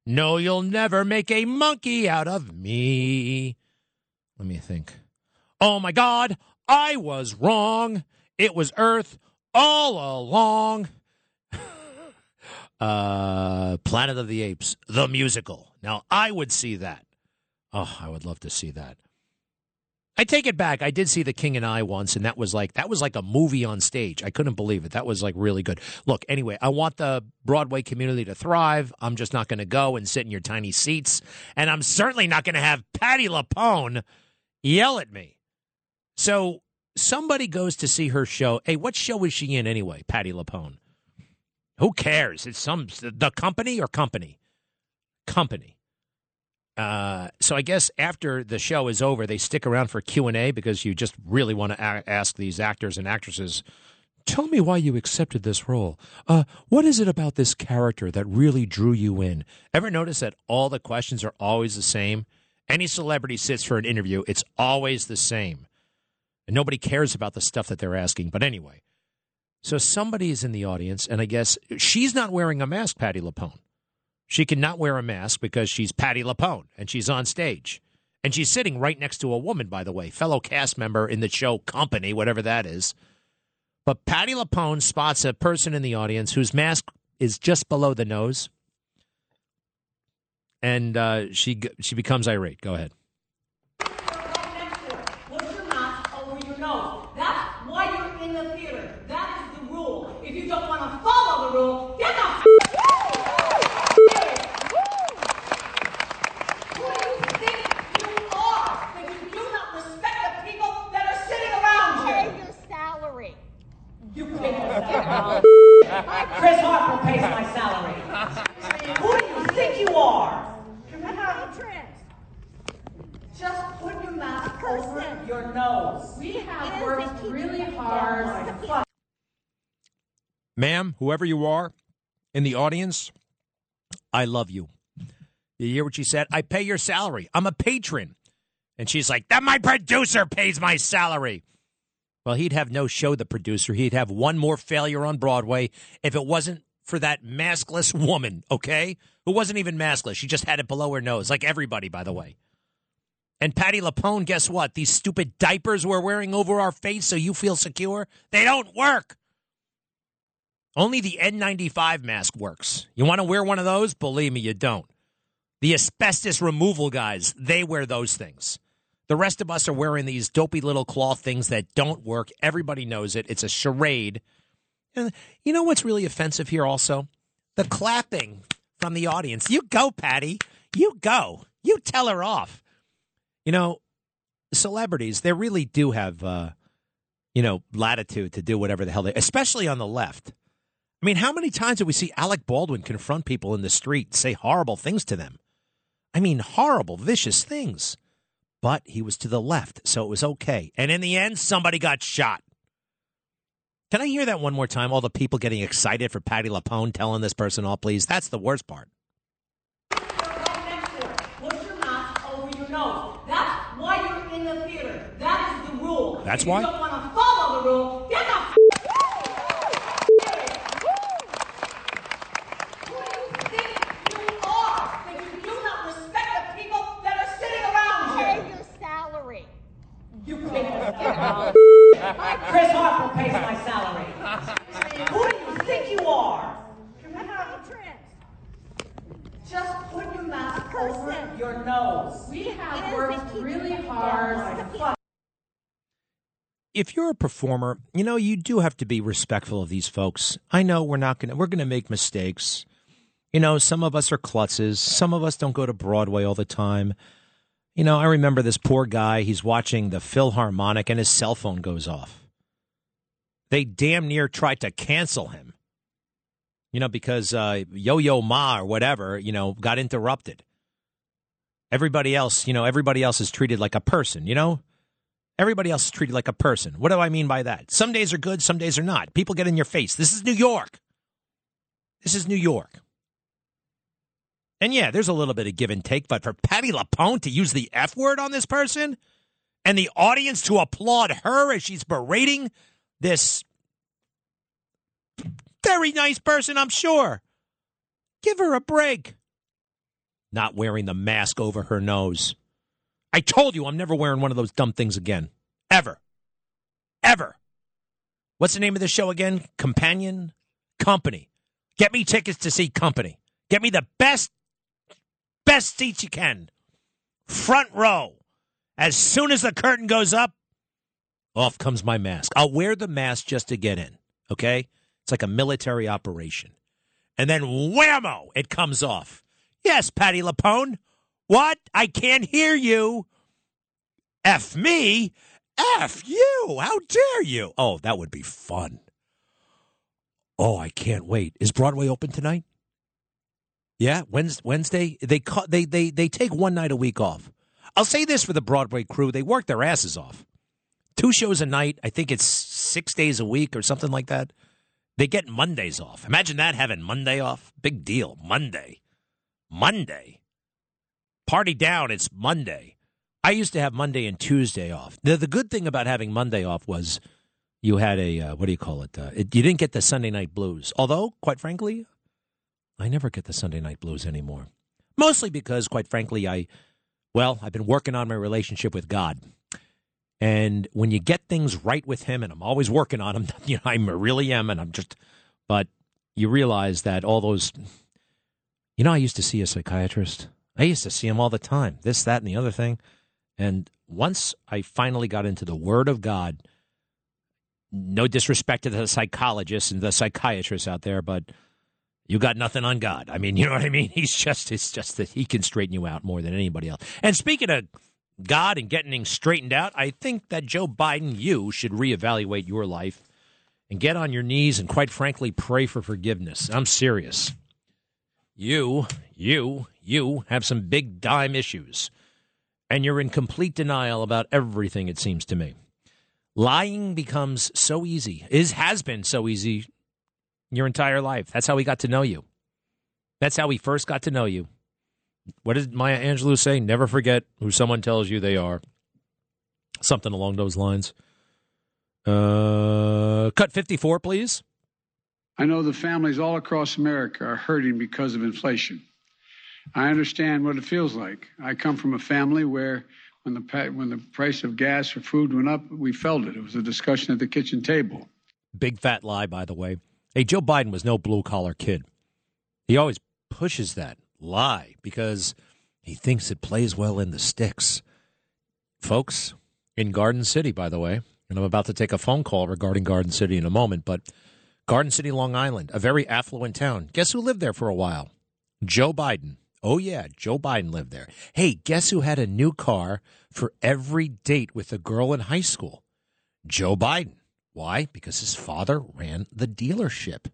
No, you'll never make a monkey out of me. Let me think. Oh my God, I was wrong. It was Earth all along. uh, Planet of the Apes, the musical. Now, I would see that. Oh, I would love to see that. I take it back. I did see The King and I once, and that was like that was like a movie on stage. I couldn't believe it. That was like really good. Look, anyway, I want the Broadway community to thrive. I'm just not going to go and sit in your tiny seats, and I'm certainly not going to have Patti LuPone yell at me. So somebody goes to see her show. Hey, what show is she in anyway? Patti LuPone. Who cares? It's some the company or company, company. Uh, so I guess after the show is over, they stick around for Q and A because you just really want to a- ask these actors and actresses. Tell me why you accepted this role. Uh, what is it about this character that really drew you in? Ever notice that all the questions are always the same? Any celebrity sits for an interview, it's always the same. And nobody cares about the stuff that they're asking. But anyway, so somebody is in the audience, and I guess she's not wearing a mask, Patti LuPone. She cannot wear a mask because she's Patti LuPone and she's on stage. And she's sitting right next to a woman, by the way, fellow cast member in the show Company, whatever that is. But Patti LuPone spots a person in the audience whose mask is just below the nose. And uh, she she becomes irate. Go ahead. That's why you're in the theater. That is the rule. If you don't want to follow the rule, get the f- Who do you think you are that you do not respect the people that are sitting around you? Pay your salary. You pay your salary. Chris Harper pays my salary. Who do you think you are? Just put your mask over your nose. We have worked really hard. Ma'am, whoever you are in the audience, I love you. You hear what she said? I pay your salary. I'm a patron. And she's like, that my producer pays my salary. Well, he'd have no show, the producer. He'd have one more failure on Broadway if it wasn't for that maskless woman, okay? Who wasn't even maskless. She just had it below her nose, like everybody, by the way. And Patti LuPone, guess what? These stupid diapers we're wearing over our face so you feel secure, they don't work. Only the N95 mask works. You want to wear one of those? Believe me, you don't. The asbestos removal guys, they wear those things. The rest of us are wearing these dopey little cloth things that don't work. Everybody knows it. It's a charade. And you know what's really offensive here also? The clapping from the audience. You go, Patti. You go. You tell her off. You know, celebrities, they really do have, uh, you know, latitude to do whatever the hell they, especially on the left. I mean, how many times did we see Alec Baldwin confront people in the street, say horrible things to them? I mean, horrible, vicious things. But he was to the left, so it was okay. And in the end, somebody got shot. Can I hear that one more time? All the people getting excited for Patti LuPone telling this person all, please. That's the worst part. Put your mask over your nose. That's why you're in the theater. That is the rule. That's if why? you don't want to follow the rule, get the f- Who do you think you are that you do not respect the people that are sitting around you? Pay your salary. You pay your salary. Chris Harper pays my salary. Who do you think you are? Just put your mask over your nose. We have worked really hard. if you're a performer, you know, you do have to be respectful of these folks. I know we're not going to, we're going to make mistakes. You know, some of us are klutzes. Some of us don't go to Broadway all the time. You know, I remember this poor guy. He's watching the Philharmonic and his cell phone goes off. They damn near tried to cancel him. You know, because uh, Yo Yo Ma or whatever, you know, got interrupted. Everybody else, you know, everybody else is treated like a person, you know? Everybody else is treated like a person. What do I mean by that? Some days are good, some days are not. People get in your face. This is New York. This is New York. And yeah, there's a little bit of give and take, but for Patti LuPone to use the F word on this person and the audience to applaud her as she's berating this very nice person, I'm sure. Give her a break. Not wearing the mask over her nose. I told you I'm never wearing one of those dumb things again. Ever. Ever. What's the name of the show again? Companion? Company. Get me tickets to see Company. Get me the best, best seats you can. Front row. As soon as the curtain goes up, off comes my mask. I'll wear the mask just to get in. Okay? It's like a military operation. And then whammo, it comes off. Yes, Patti LuPone. What? I can't hear you. F me? F you. How dare you? Oh, that would be fun. Oh, I can't wait. Is Broadway open tonight? Yeah, Wednesday. They they they they take one night a week off. I'll say this for the Broadway crew: they work their asses off. Two shows a night. I think it's six days a week or something like that. They get Mondays off. Imagine that having Monday off. Big deal. Monday. Monday. Party down. It's Monday. I used to have Monday and Tuesday off. The, the good thing about having Monday off was you had a, uh, what do you call it? Uh, it? You didn't get the Sunday night blues. Although, quite frankly, I never get the Sunday night blues anymore. Mostly because, quite frankly, I, well, I've been working on my relationship with God. And when you get things right with him, and I'm always working on them, you know, I really am, and I'm just, but you realize that all those, you know, I used to see a psychiatrist. I used to see him all the time, this, that, and the other thing. And once I finally got into the Word of God, no disrespect to the psychologists and the psychiatrists out there, but you got nothing on God. I mean, you know what I mean? He's just, it's just that he can straighten you out more than anybody else. And speaking of God and getting things straightened out, I think that Joe Biden, you should reevaluate your life and get on your knees and, quite frankly, pray for forgiveness. I'm serious. You, you, you have some big dime issues, and you're in complete denial about everything, it seems to me. Lying becomes so easy, is has been so easy your entire life. That's how we got to know you. That's how we first got to know you what did Maya Angelou say? Never forget who someone tells you they are. Something along those lines. Uh, cut 54, please. I know the families all across America are hurting because of inflation. I understand what it feels like. I come from a family where when the when the price of gas or food went up, we felt it. It was a discussion at the kitchen table. Big fat lie, by the way. Hey, Joe Biden was no blue collar kid. He always pushes that lie because he thinks it plays well in the sticks. Folks, in Garden City, by the way, and I'm about to take a phone call regarding Garden City in a moment, but Garden City, Long Island, a very affluent town. Guess who lived there for a while? Joe Biden. Oh, yeah, Joe Biden lived there. Hey, guess who had a new car for every date with a girl in high school? Joe Biden. Why? Because his father ran the dealership.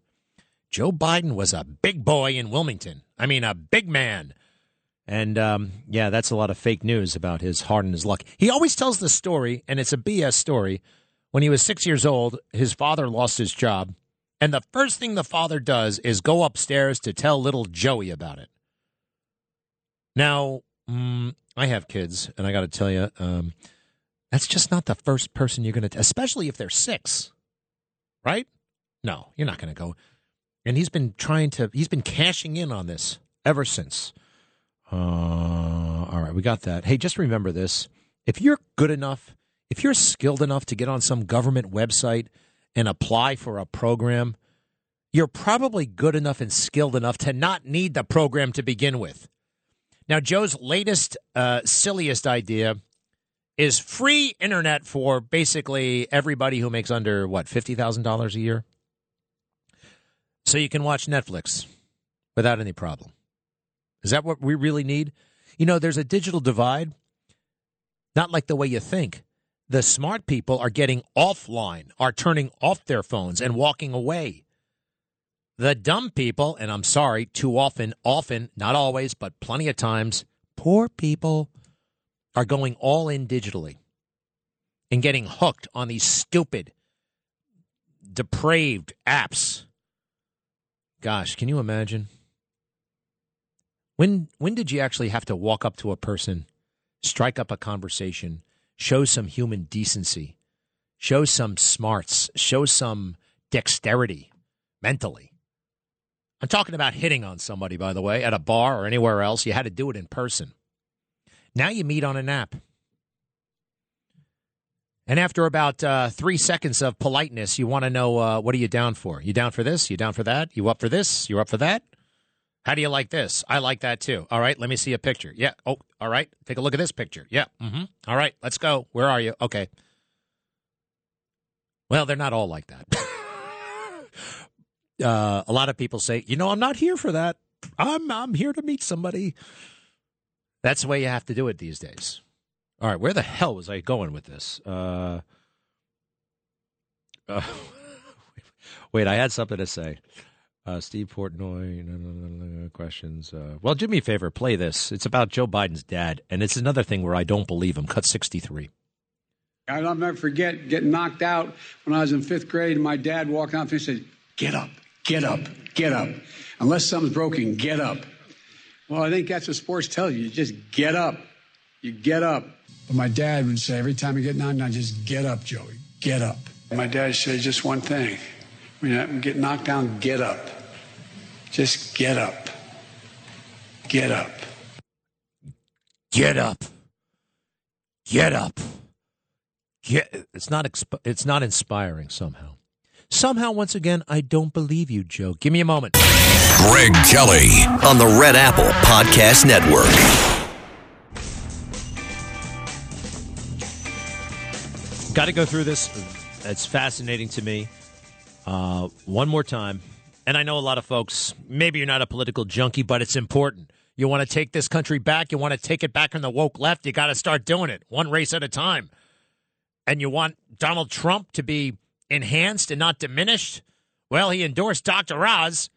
Joe Biden was a big boy in Wilmington. I mean, a big man. And um, yeah, that's a lot of fake news about his heart and his luck. He always tells the story, and it's a BS story. When he was six years old, his father lost his job. And the first thing the father does is go upstairs to tell little Joey about it. Now, mm, I have kids, and I got to tell you, um, that's just not the first person you're going to, especially if they're six, right? No, you're not going to go and he's been trying to he's been cashing in on this ever since. Uh, all right, we got that. Hey, just remember this: if you're good enough, if you're skilled enough to get on some government website and apply for a program, you're probably good enough and skilled enough to not need the program to begin with. Now, Joe's latest, uh, silliest idea is free internet for basically everybody who makes under what fifty thousand dollars a year so you can watch Netflix without any problem. Is that what we really need? You know, there's a digital divide. Not like the way you think. The smart people are getting offline, are turning off their phones and walking away. The dumb people, and I'm sorry, too often, often, not always, but plenty of times, poor people are going all in digitally and getting hooked on these stupid, depraved apps. Gosh, can you imagine? When when did you actually have to walk up to a person, strike up a conversation, show some human decency, show some smarts, show some dexterity mentally? I'm talking about hitting on somebody, by the way, at a bar or anywhere else. You had to do it in person. Now you meet on an app. And after about uh, three seconds of politeness, you want to know uh, what are you down for? You down for this? You down for that? You up for this? You up for that? How do you like this? I like that too. All right, let me see a picture. Yeah. Oh, all right. Take a look at this picture. Yeah. Mm-hmm. All right, let's go. Where are you? Okay. Well, they're not all like that. uh, a lot of people say, you know, I'm not here for that. I'm I'm here to meet somebody. That's the way you have to do it these days. All right, where the hell was I going with this? Uh, uh, wait, I had something to say. Uh, Steve Portnoy, no, no, no, questions. Uh, well, do me a favor, play this. It's about Joe Biden's dad, and it's another thing where I don't believe him. Cut 63. I'll never forget getting knocked out when I was in fifth grade, and my dad walking out and said, Get up, get up, get up. Unless something's broken, get up. Well, I think that's what sports tells you. You just get up. You get up. But my dad would say, every time you get knocked down, just get up, Joey. Get up. My dad said just one thing. When you get knocked down, get up. Just get up. Get up. Get up. Get up. Get. It's not. Exp- it's not inspiring somehow. Somehow, once again, I don't believe you, Joe. Give me a moment. Greg Kelly on the Red Apple Podcast Network. Got to go through this. It's fascinating to me. Uh, one more time. And I know a lot of folks, maybe you're not a political junkie, but it's important. You want to take this country back. You want to take it back from the woke left. You got to start doing it one race at a time. And you want Donald Trump to be enhanced and not diminished. Well, he endorsed Dr. Oz.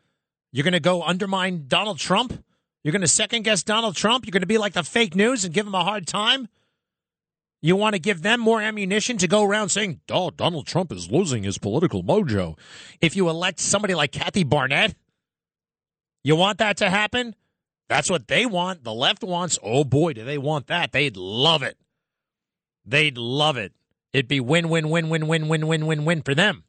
You're going to go undermine Donald Trump? You're going to second guess Donald Trump? You're going to be like the fake news and give him a hard time? You want to give them more ammunition to go around saying, oh, Donald Trump is losing his political mojo. If you elect somebody like Kathy Barnette, you want that to happen? That's what they want. The left wants, oh boy, do they want that. They'd love it. They'd love it. It'd be win, win, win, win, win, win, win, win, win for them.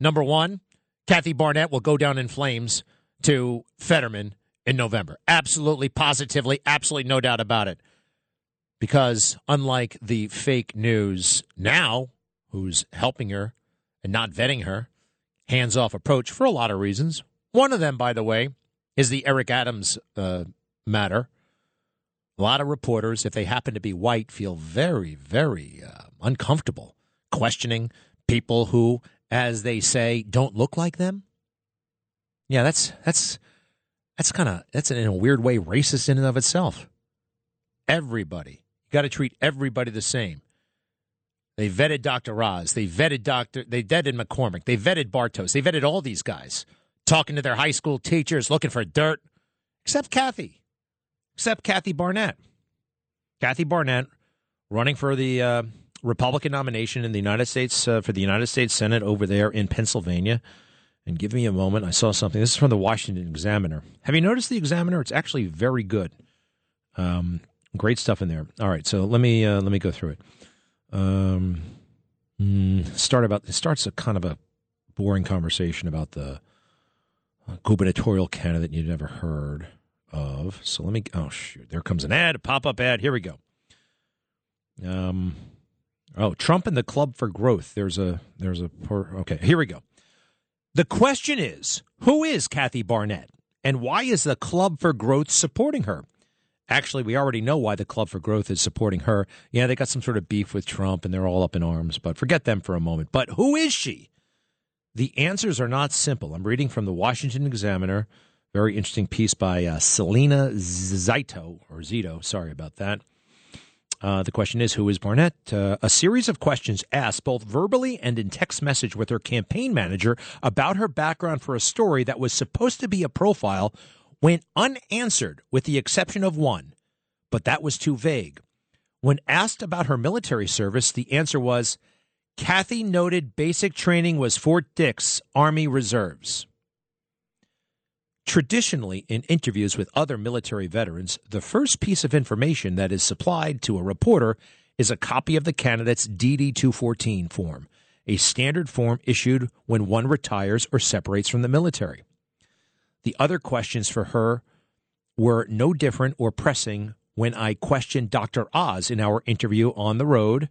Number one, Kathy Barnette will go down in flames to Fetterman in November. Absolutely, positively, absolutely no doubt about it because unlike the fake news now, who's helping her and not vetting her, hands off approach for a lot of reasons. One of them, by the way, is the Eric Adams uh, matter. A lot of reporters, if they happen to be white, feel very, very uh, uncomfortable questioning people who, as they say, don't look like them. Yeah, that's that's that's kind of that's in a weird way racist in and of itself. Everybody you got to treat everybody the same. They vetted Dr. Oz. They vetted Dr. They vetted McCormick. They vetted Bartos. They vetted all these guys, talking to their high school teachers, looking for dirt, except Kathy, except Kathy Barnette. Kathy Barnette running for the uh, Republican nomination in the United States uh, for the United States Senate over there in Pennsylvania. And give me a moment. I saw something. This is from the Washington Examiner. Have you noticed the Examiner? It's actually very good. Um, Great stuff in there. All right, so let me uh, let me go through it. Um, mm, start about it starts a kind of a boring conversation about the uh, gubernatorial candidate you'd never heard of. So let me. Oh shoot! There comes an ad, a pop up ad. Here we go. Um. Oh, Trump and the Club for Growth. There's a there's a okay. Here we go. The question is, who is Kathy Barnette, and why is the Club for Growth supporting her? Actually, we already know why the Club for Growth is supporting her. Yeah, they got some sort of beef with Trump and they're all up in arms, but forget them for a moment. But who is she? The answers are not simple. I'm reading from the Washington Examiner, very interesting piece by uh, Selena Zito, or Zito, sorry about that. Uh, the question is, who is Barnette? Uh, a series of questions asked both verbally and in text message with her campaign manager about her background for a story that was supposed to be a profile went unanswered, with the exception of one, but that was too vague. When asked about her military service, the answer was Kathy noted basic training was Fort Dix Army Reserves. Traditionally, in interviews with other military veterans, the first piece of information that is supplied to a reporter is a copy of the candidate's DD 214 form, a standard form issued when one retires or separates from the military. The other questions for her were no different or pressing when I questioned Dr. Oz in our interview on the road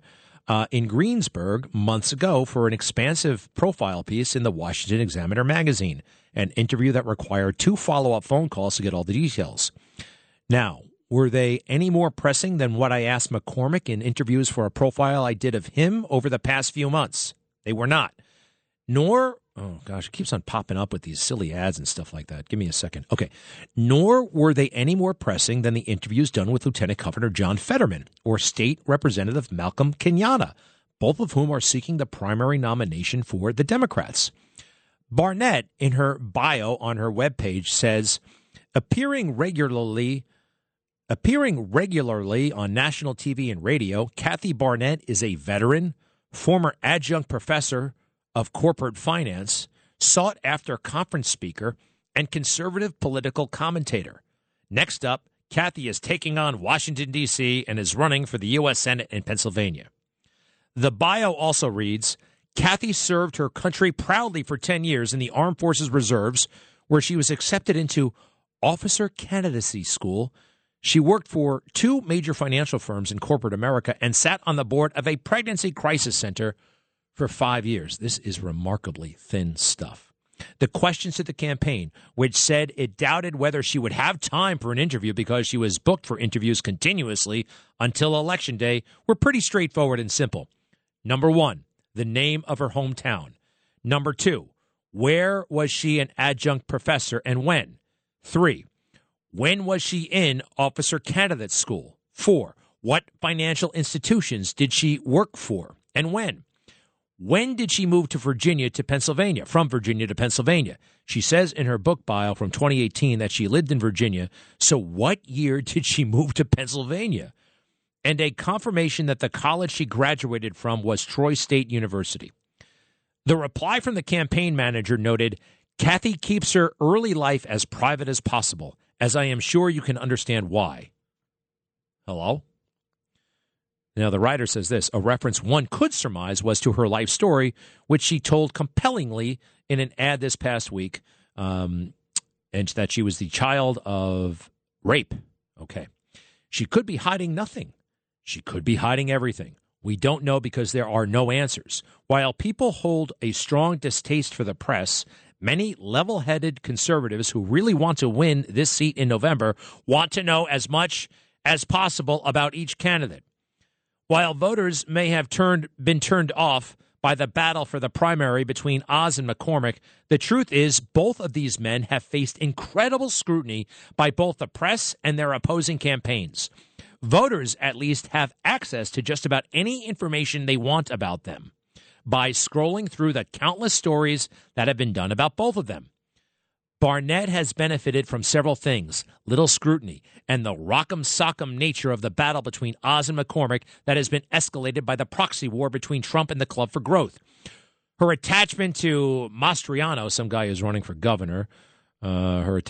uh, in Greensburg months ago for an expansive profile piece in the Washington Examiner magazine, an interview that required two follow up phone calls to get all the details. Now, were they any more pressing than what I asked McCormick in interviews for a profile I did of him over the past few months? They were not. Nor Oh gosh, it keeps on popping up with these silly ads and stuff like that. Give me a second. Okay. Nor were they any more pressing than the interviews done with Lieutenant Governor John Fetterman or State Representative Malcolm Kenyatta, both of whom are seeking the primary nomination for the Democrats. Barnette, in her bio on her webpage, says appearing regularly appearing regularly on national TV and radio, Kathy Barnette is a veteran, former adjunct professor of corporate finance, sought after conference speaker, and conservative political commentator. Next up, Kathy is taking on Washington, D.C., and is running for the U.S. Senate in Pennsylvania. The bio also reads Kathy served her country proudly for 10 years in the Armed Forces Reserves, where she was accepted into officer candidacy school. She worked for two major financial firms in corporate America and sat on the board of a pregnancy crisis center for five years. This is remarkably thin stuff. The questions to the campaign, which said it doubted whether she would have time for an interview because she was booked for interviews continuously until Election Day, were pretty straightforward and simple. Number one, the name of her hometown. Number two, where was she an adjunct professor and when? Three, when was she in officer candidate school? Four, what financial institutions did she work for and when? When did she move to Virginia to Pennsylvania? From Virginia to Pennsylvania. She says in her book bio from 2018 that she lived in Virginia. So, what year did she move to Pennsylvania? And a confirmation that the college she graduated from was Troy State University. The reply from the campaign manager noted Kathy keeps her early life as private as possible, as I am sure you can understand why. Hello? Now, the writer says this a reference one could surmise was to her life story, which she told compellingly in an ad this past week, um, and that she was the child of rape. Okay. She could be hiding nothing. She could be hiding everything. We don't know because there are no answers. While people hold a strong distaste for the press, many level headed conservatives who really want to win this seat in November want to know as much as possible about each candidate. While voters may have turned been turned off by the battle for the primary between Oz and McCormick, the truth is both of these men have faced incredible scrutiny by both the press and their opposing campaigns. Voters, at least, have access to just about any information they want about them by scrolling through the countless stories that have been done about both of them. Barnette has benefited from several things little scrutiny and the rock'em sock'em nature of the battle between Oz and McCormick that has been escalated by the proxy war between Trump and the Club for Growth. Her attachment to Mastriano, some guy who's running for governor, uh, her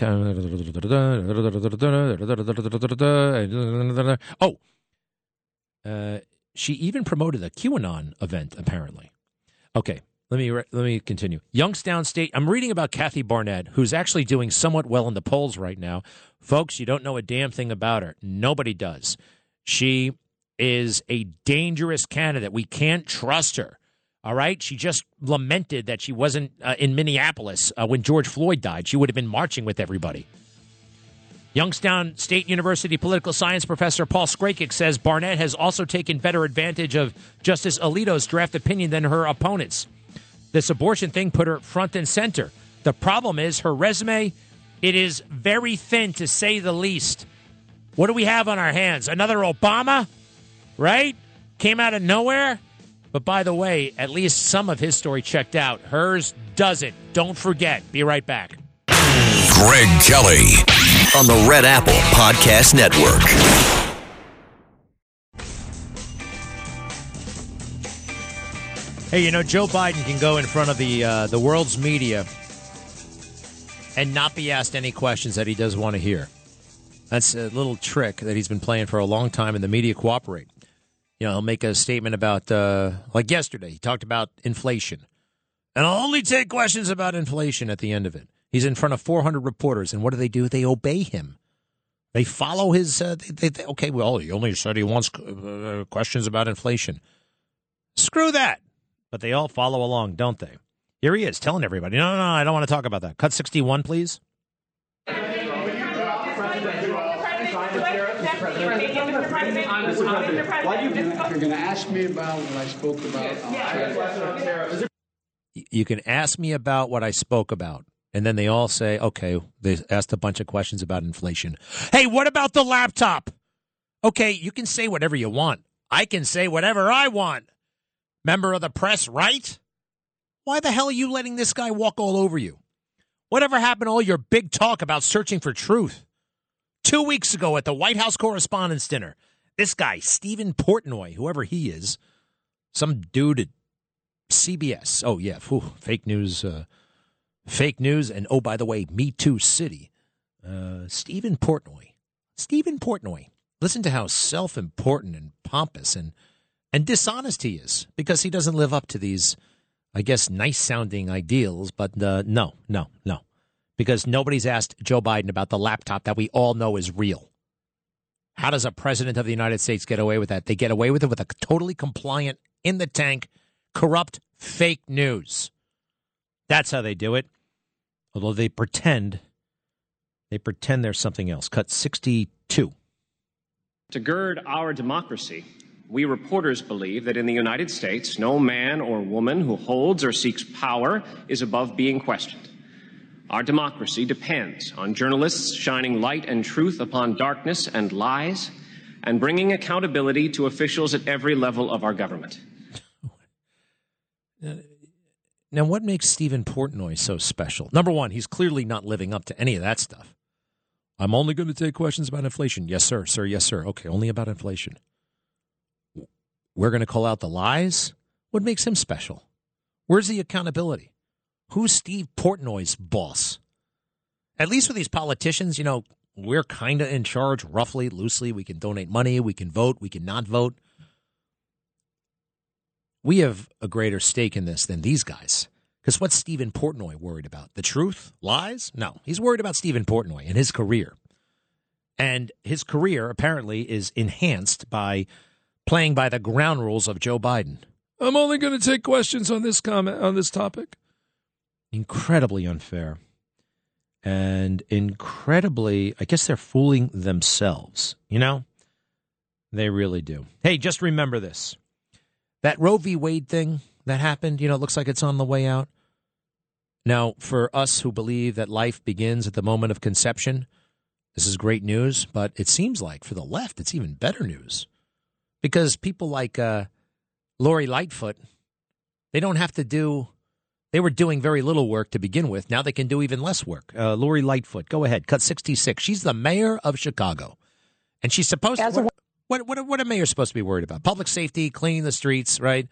oh, uh, she even promoted a QAnon event apparently. Okay, let me let me continue. Youngstown State. I'm reading about Kathy Barnette, who's actually doing somewhat well in the polls right now. Folks, you don't know a damn thing about her. Nobody does. She is a dangerous candidate. We can't trust her. All right. She just lamented that she wasn't uh, in Minneapolis uh, when George Floyd died. She would have been marching with everybody. Youngstown State University political science professor Paul Sracic says Barnette has also taken better advantage of Justice Alito's draft opinion than her opponents. This abortion thing put her front and center. The problem is her resume, it is very thin to say the least. What do we have on our hands? Another Obama? right? Came out of nowhere. But by the way, at least some of his story checked out. Hers doesn't. Don't forget. Be right back. Greg Kelly on the Red Apple Podcast Network. Hey, you know Joe Biden can go in front of the uh, the world's media and not be asked any questions that he does want to hear. That's a little trick that he's been playing for a long time, and the media cooperate. You know, he'll make a statement about, uh, like yesterday, he talked about inflation. And I'll only take questions about inflation at the end of it. He's in front of 400 reporters, and what do they do? They obey him. They follow his. Uh, they, they, okay, well, he only said he wants uh, questions about inflation. Screw that. But they all follow along, don't they? Here he is telling everybody, no, no, no, I don't want to talk about that. Cut 61, please. If you're going to ask me about what I spoke about, You can ask me about what I spoke about. And then they all say, okay, they asked a bunch of questions about inflation. Hey, what about the laptop? Okay, you can say whatever you want. I can say whatever I want. Member of the press, right? Why the hell are you letting this guy walk all over you? Whatever happened to all your big talk about searching for truth? Two weeks ago at the White House Correspondents' Dinner, this guy, Steven Portnoy, whoever he is, some dude at CBS. Oh, yeah, whew, fake news. Uh, fake news. And oh, by the way, Me Too City. Uh, Steven Portnoy. Steven Portnoy. Listen to how self important and pompous and, and dishonest he is because he doesn't live up to these, I guess, nice sounding ideals. But uh, no, no, no. Because nobody's asked Joe Biden about the laptop that we all know is real. How does a president of the United States get away with that? They get away with it with a totally compliant, in the tank, corrupt fake news. That's how they do it. Although they pretend, they pretend there's something else. Cut 62. To gird our democracy, we reporters believe that in the United States, no man or woman who holds or seeks power is above being questioned. Our democracy depends on journalists shining light and truth upon darkness and lies and bringing accountability to officials at every level of our government. Now, what makes Steven Portnoy so special? Number one, he's clearly not living up to any of that stuff. I'm only going to take questions about inflation. Yes, sir, sir, yes, sir. Okay, only about inflation. We're going to call out the lies? What makes him special? Where's the accountability? Who's Steve Portnoy's boss? At least with these politicians, you know, we're kind of in charge, roughly, loosely. We can donate money, we can vote, we can not vote. We have a greater stake in this than these guys. Because what's Steven Portnoy worried about? The truth? Lies? No. He's worried about Steven Portnoy and his career. And his career apparently is enhanced by playing by the ground rules of Joe Biden. I'm only going to take questions on this comment on this topic. Incredibly unfair. And incredibly, I guess they're fooling themselves, you know? They really do. Hey, just remember this. That Roe v. Wade thing that happened, you know, it looks like it's on the way out. Now, for us who believe that life begins at the moment of conception, this is great news, but it seems like for the left, it's even better news because people like uh, Lori Lightfoot, they don't have to do. They were doing very little work to begin with. Now they can do even less work. Uh, Lori Lightfoot, go ahead. Cut sixty six. She's the mayor of Chicago, and she's supposed to. What, what, what, what a mayor supposed to be worried about? Public safety, cleaning the streets, right?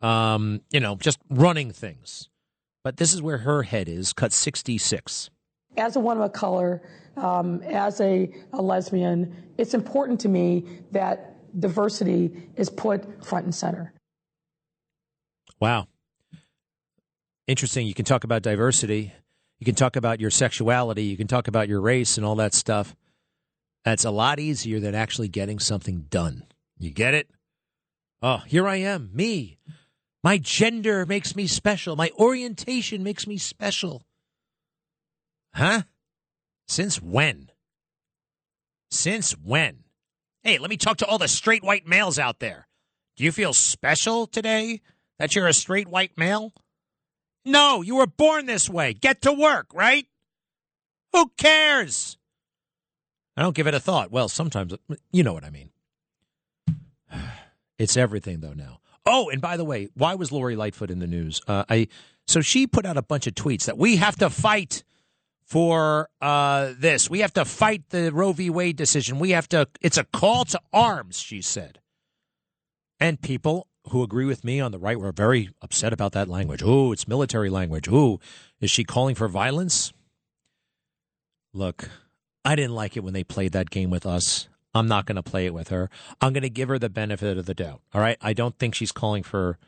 Um, you know, just running things. But this is where her head is. Cut sixty six. As a woman of color, um, as a, a lesbian, it's important to me that diversity is put front and center. Wow. Interesting. You can talk about diversity. You can talk about your sexuality. You can talk about your race and all that stuff. That's a lot easier than actually getting something done. You get it? Oh, here I am, me. My gender makes me special. My orientation makes me special. Huh? Since when? Since when? Hey, let me talk to all the straight white males out there. Do you feel special today that you're a straight white male? No, you were born this way. Get to work, right? Who cares? I don't give it a thought. Well, sometimes, you know what I mean. It's everything though now. Oh, and by the way, why was Lori Lightfoot in the news? Uh, I so she put out a bunch of tweets that we have to fight for uh, this. We have to fight the Roe v. Wade decision. We have to. It's a call to arms, she said. And people who agree with me on the right were very upset about that language. Oh, it's military language. Oh, is she calling for violence? Look, I didn't like it when they played that game with us. I'm not going to play it with her. I'm going to give her the benefit of the doubt. All right. I don't think she's calling for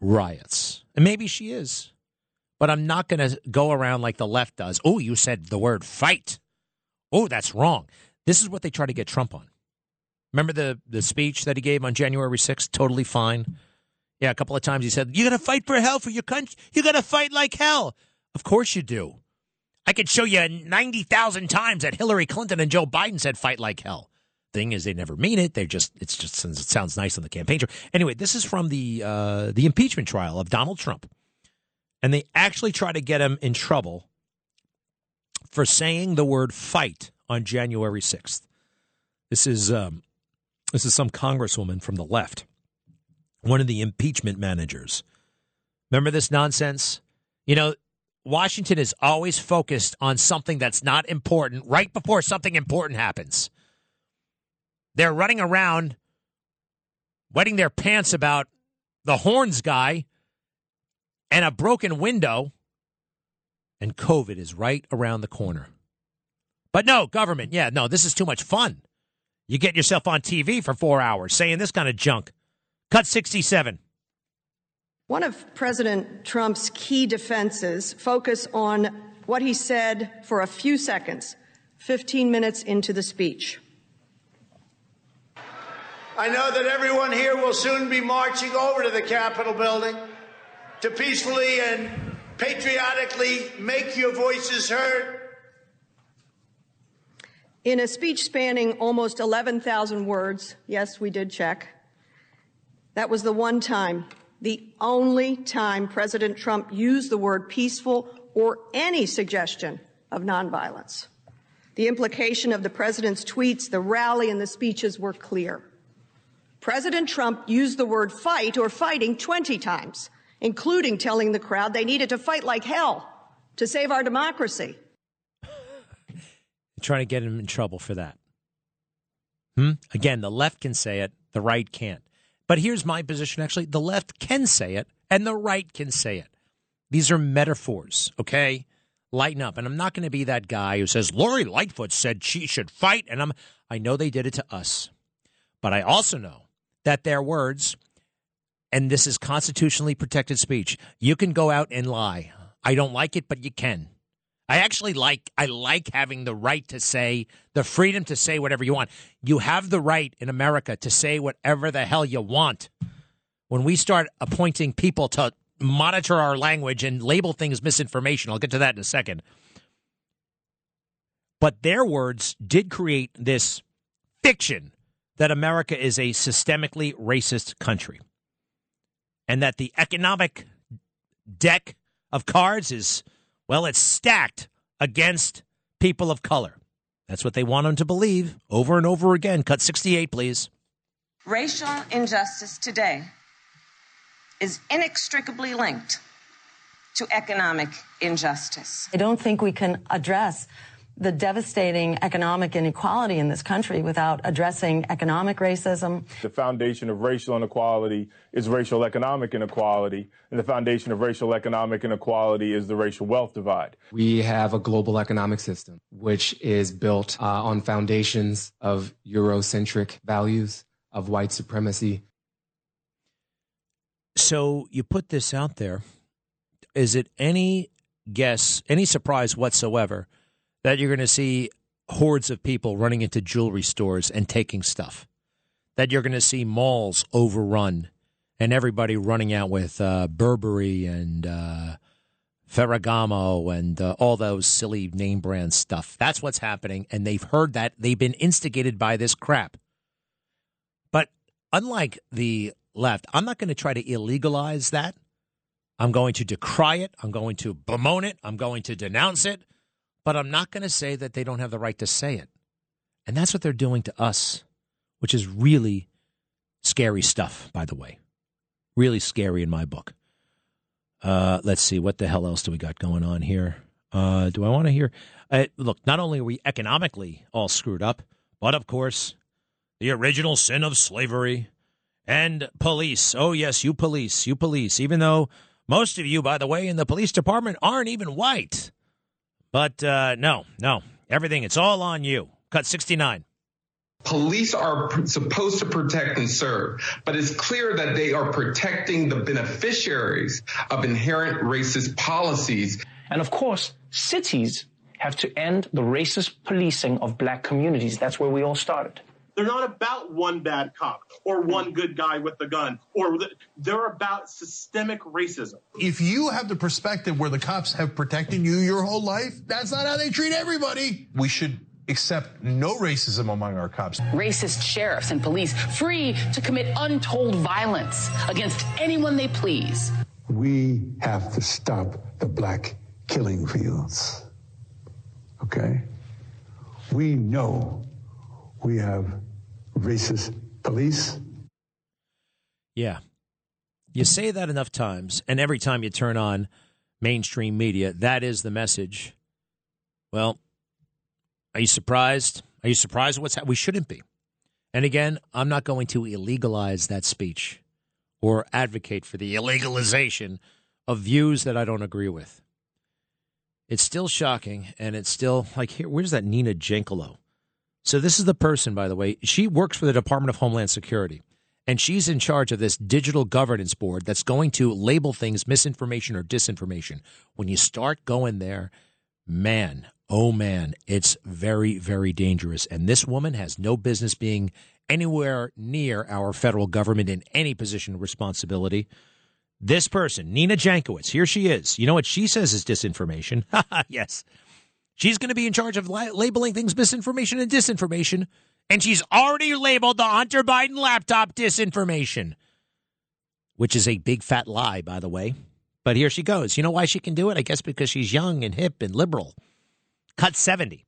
riots. And maybe she is. But I'm not going to go around like the left does. Oh, you said the word fight. Oh, that's wrong. This is what they try to get Trump on. Remember the, the speech that he gave on January 6th? Totally fine. Yeah, a couple of times he said, You got to fight for hell for your country. You got to fight like hell. Of course you do. I could show you 90,000 times that Hillary Clinton and Joe Biden said fight like hell. Thing is, they never mean it. They just, it's just, it sounds nice on the campaign trail. Anyway, this is from the, uh, the impeachment trial of Donald Trump. And they actually try to get him in trouble for saying the word fight on January 6th. This is, um, this is some congresswoman from the left, one of the impeachment managers. Remember this nonsense? You know, Washington is always focused on something that's not important right before something important happens. They're running around wetting their pants about the horns guy and a broken window, and COVID is right around the corner. But no, government, yeah, no, this is too much fun. You get yourself on TV for four hours saying this kind of junk. Cut 67. One of President Trump's key defenses focus on what he said for a few seconds, 15 minutes into the speech. I know that everyone here will soon be marching over to the Capitol building to peacefully and patriotically make your voices heard. In a speech spanning almost 11,000 words, yes, we did check, that was the one time, the only time President Trump used the word peaceful or any suggestion of nonviolence. The implication of the president's tweets, the rally, and the speeches were clear. President Trump used the word fight or fighting 20 times, including telling the crowd they needed to fight like hell to save our democracy. trying to get him in trouble for that. Hmm? Again, the left can say it, the right can't. But here's my position actually the left can say it, and the right can say it. These are metaphors, okay? Lighten up. And I'm not going to be that guy who says, Lori Lightfoot said she should fight. And I'm, I know they did it to us. But I also know that their words, and this is constitutionally protected speech, you can go out and lie. I don't like it, but you can. I actually like I like having the right to say the freedom to say whatever you want. You have the right in America to say whatever the hell you want. When we start appointing people to monitor our language and label things misinformation, I'll get to that in a second. But their words did create this fiction that America is a systemically racist country and that the economic deck of cards is well, it's stacked against people of color. That's what they want them to believe over and over again. Cut 68, please. Racial injustice today is inextricably linked to economic injustice. I don't think we can address the devastating economic inequality in this country without addressing economic racism. The foundation of racial inequality is racial economic inequality, and the foundation of racial economic inequality is the racial wealth divide. We have a global economic system which is built uh, on foundations of Eurocentric values, of white supremacy. So you put this out there. Is it any guess, any surprise whatsoever? That you're going to see hordes of people running into jewelry stores and taking stuff. That you're going to see malls overrun and everybody running out with uh, Burberry and uh, Ferragamo and uh, all those silly name brand stuff. That's what's happening, and they've heard that. They've been instigated by this crap. But unlike the left, I'm not going to try to illegalize that. I'm going to decry it. I'm going to bemoan it. I'm going to denounce it but I'm not going to say that they don't have the right to say it. And that's what they're doing to us, which is really Scary stuff, by the way. Really scary in my book. Uh, let's see. What the hell else do we got going on here? Uh, do I want to hear? Uh, look, not only are we economically all screwed up, but of course, the original sin of slavery and police. Oh, yes, you police, you police, even though most of you, by the way, in the police department aren't even white. But uh, no, no, everything, it's all on you. Cut 69. Police are pr- supposed to protect and serve, but it's clear that they are protecting the beneficiaries of inherent racist policies. And of course, cities have to end the racist policing of black communities. That's where we all started. They're not about one bad cop or hmm. one good guy with the gun, or the, they're about systemic racism. If you have the perspective where the cops have protected you your whole life, that's not how they treat everybody. We should accept no racism among our cops. Racist sheriffs and police free to commit untold violence against anyone they please. We have to stop the black killing fields. Okay? We know we have racist police. Yeah. You say that enough times, and every time you turn on mainstream media, that is the message. Well, are you surprised? Are you surprised what's happening? We shouldn't be. And again, I'm not going to illegalize that speech or advocate for the illegalization of views that I don't agree with. It's still shocking, and it's still like here. Where's that Nina Jankowicz? So this is the person, by the way. She works for the Department of Homeland Security, and she's in charge of this digital governance board that's going to label things misinformation or disinformation. When you start going there, man, oh man, it's very, very dangerous. And this woman has no business being anywhere near our federal government in any position of responsibility. This person, Nina Jankowicz, here she is. You know what she says is disinformation? yes. She's going to be in charge of la- labeling things misinformation and disinformation. And she's already labeled the Hunter Biden laptop disinformation, which is a big fat lie, by the way. But here she goes. You know why she can do it? I guess because she's young and hip and liberal. Cut 70.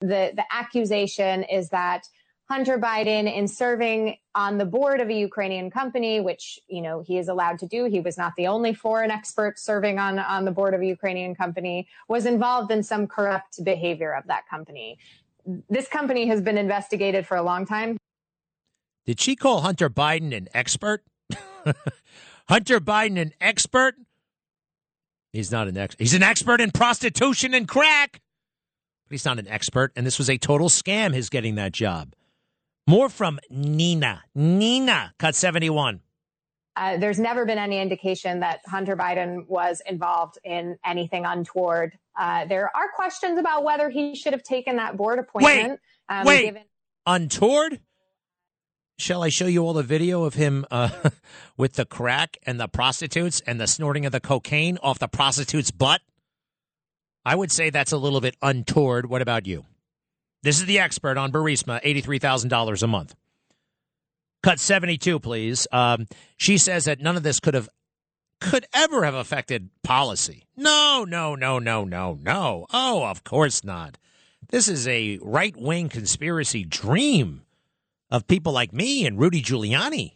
The, the accusation is that Hunter Biden, in serving on the board of a Ukrainian company, which you know he is allowed to do, he was not the only foreign expert serving on on the board of a Ukrainian company, was involved in some corrupt behavior of that company. This company has been investigated for a long time. Did she call Hunter Biden an expert? Hunter Biden an expert? He's not an ex. He's an expert in prostitution and crack. But he's not an expert, and this was a total scam. His getting that job. More from Nina. Nina, cut 71. Uh, there's never been any indication that Hunter Biden was involved in anything untoward. Uh, there are questions about whether he should have taken that board appointment. Wait, um, wait, given- untoward? Shall I show you all the video of him uh, with the crack and the prostitutes and the snorting of the cocaine off the prostitute's butt? I would say that's a little bit untoward. What about you? This is the expert on Burisma, $83,000 a month. Cut 72, please. Um, she says that none of this could have could ever have affected policy. No, no, no, no, no, no. Oh, of course not. This is a right wing conspiracy dream of people like me and Rudy Giuliani.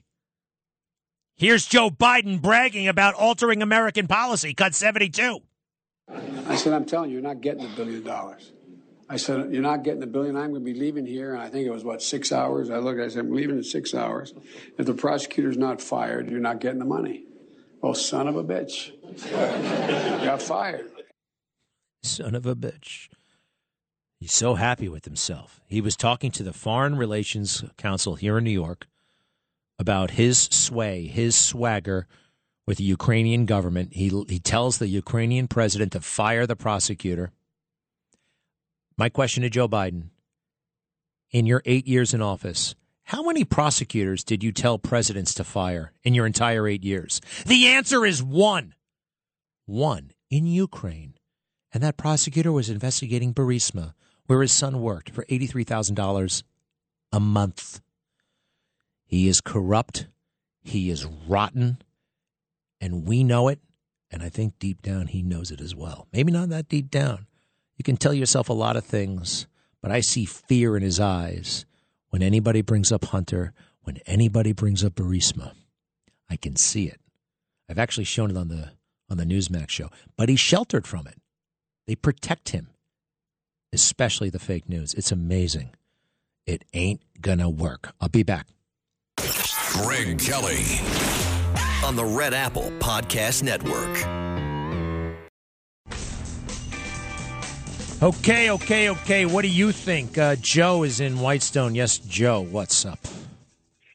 Here's Joe Biden bragging about altering American policy. Cut 72. I said, I'm telling you, you're not getting a billion dollars. I said, You're not getting a billion. I'm going to be leaving here. And I think it was, what, six hours? I looked, I said, I'm leaving in six hours. If the prosecutor's not fired, you're not getting the money. Oh, son of a bitch. Got fired. Son of a bitch. He's so happy with himself. He was talking to the Foreign Relations Council here in New York about his sway, his swagger with the Ukrainian government. He, he tells the Ukrainian president to fire the prosecutor. My question to Joe Biden in your eight years in office, how many prosecutors did you tell presidents to fire in your entire eight years? The answer is one. One in Ukraine. And that prosecutor was investigating Burisma, where his son worked for $83,000 a month. He is corrupt. He is rotten. And we know it. And I think deep down he knows it as well. Maybe not that deep down. You can tell yourself a lot of things, but I see fear in his eyes when anybody brings up Hunter, when anybody brings up Burisma, I can see it. I've actually shown it on the on the Newsmax show, but he's sheltered from it. They protect him, especially the fake news. It's amazing. It ain't gonna work. I'll be back. Greg Kelly on the Red Apple Podcast Network. Okay, okay, okay. What do you think? Uh, Joe is in Whitestone. Yes, Joe. What's up?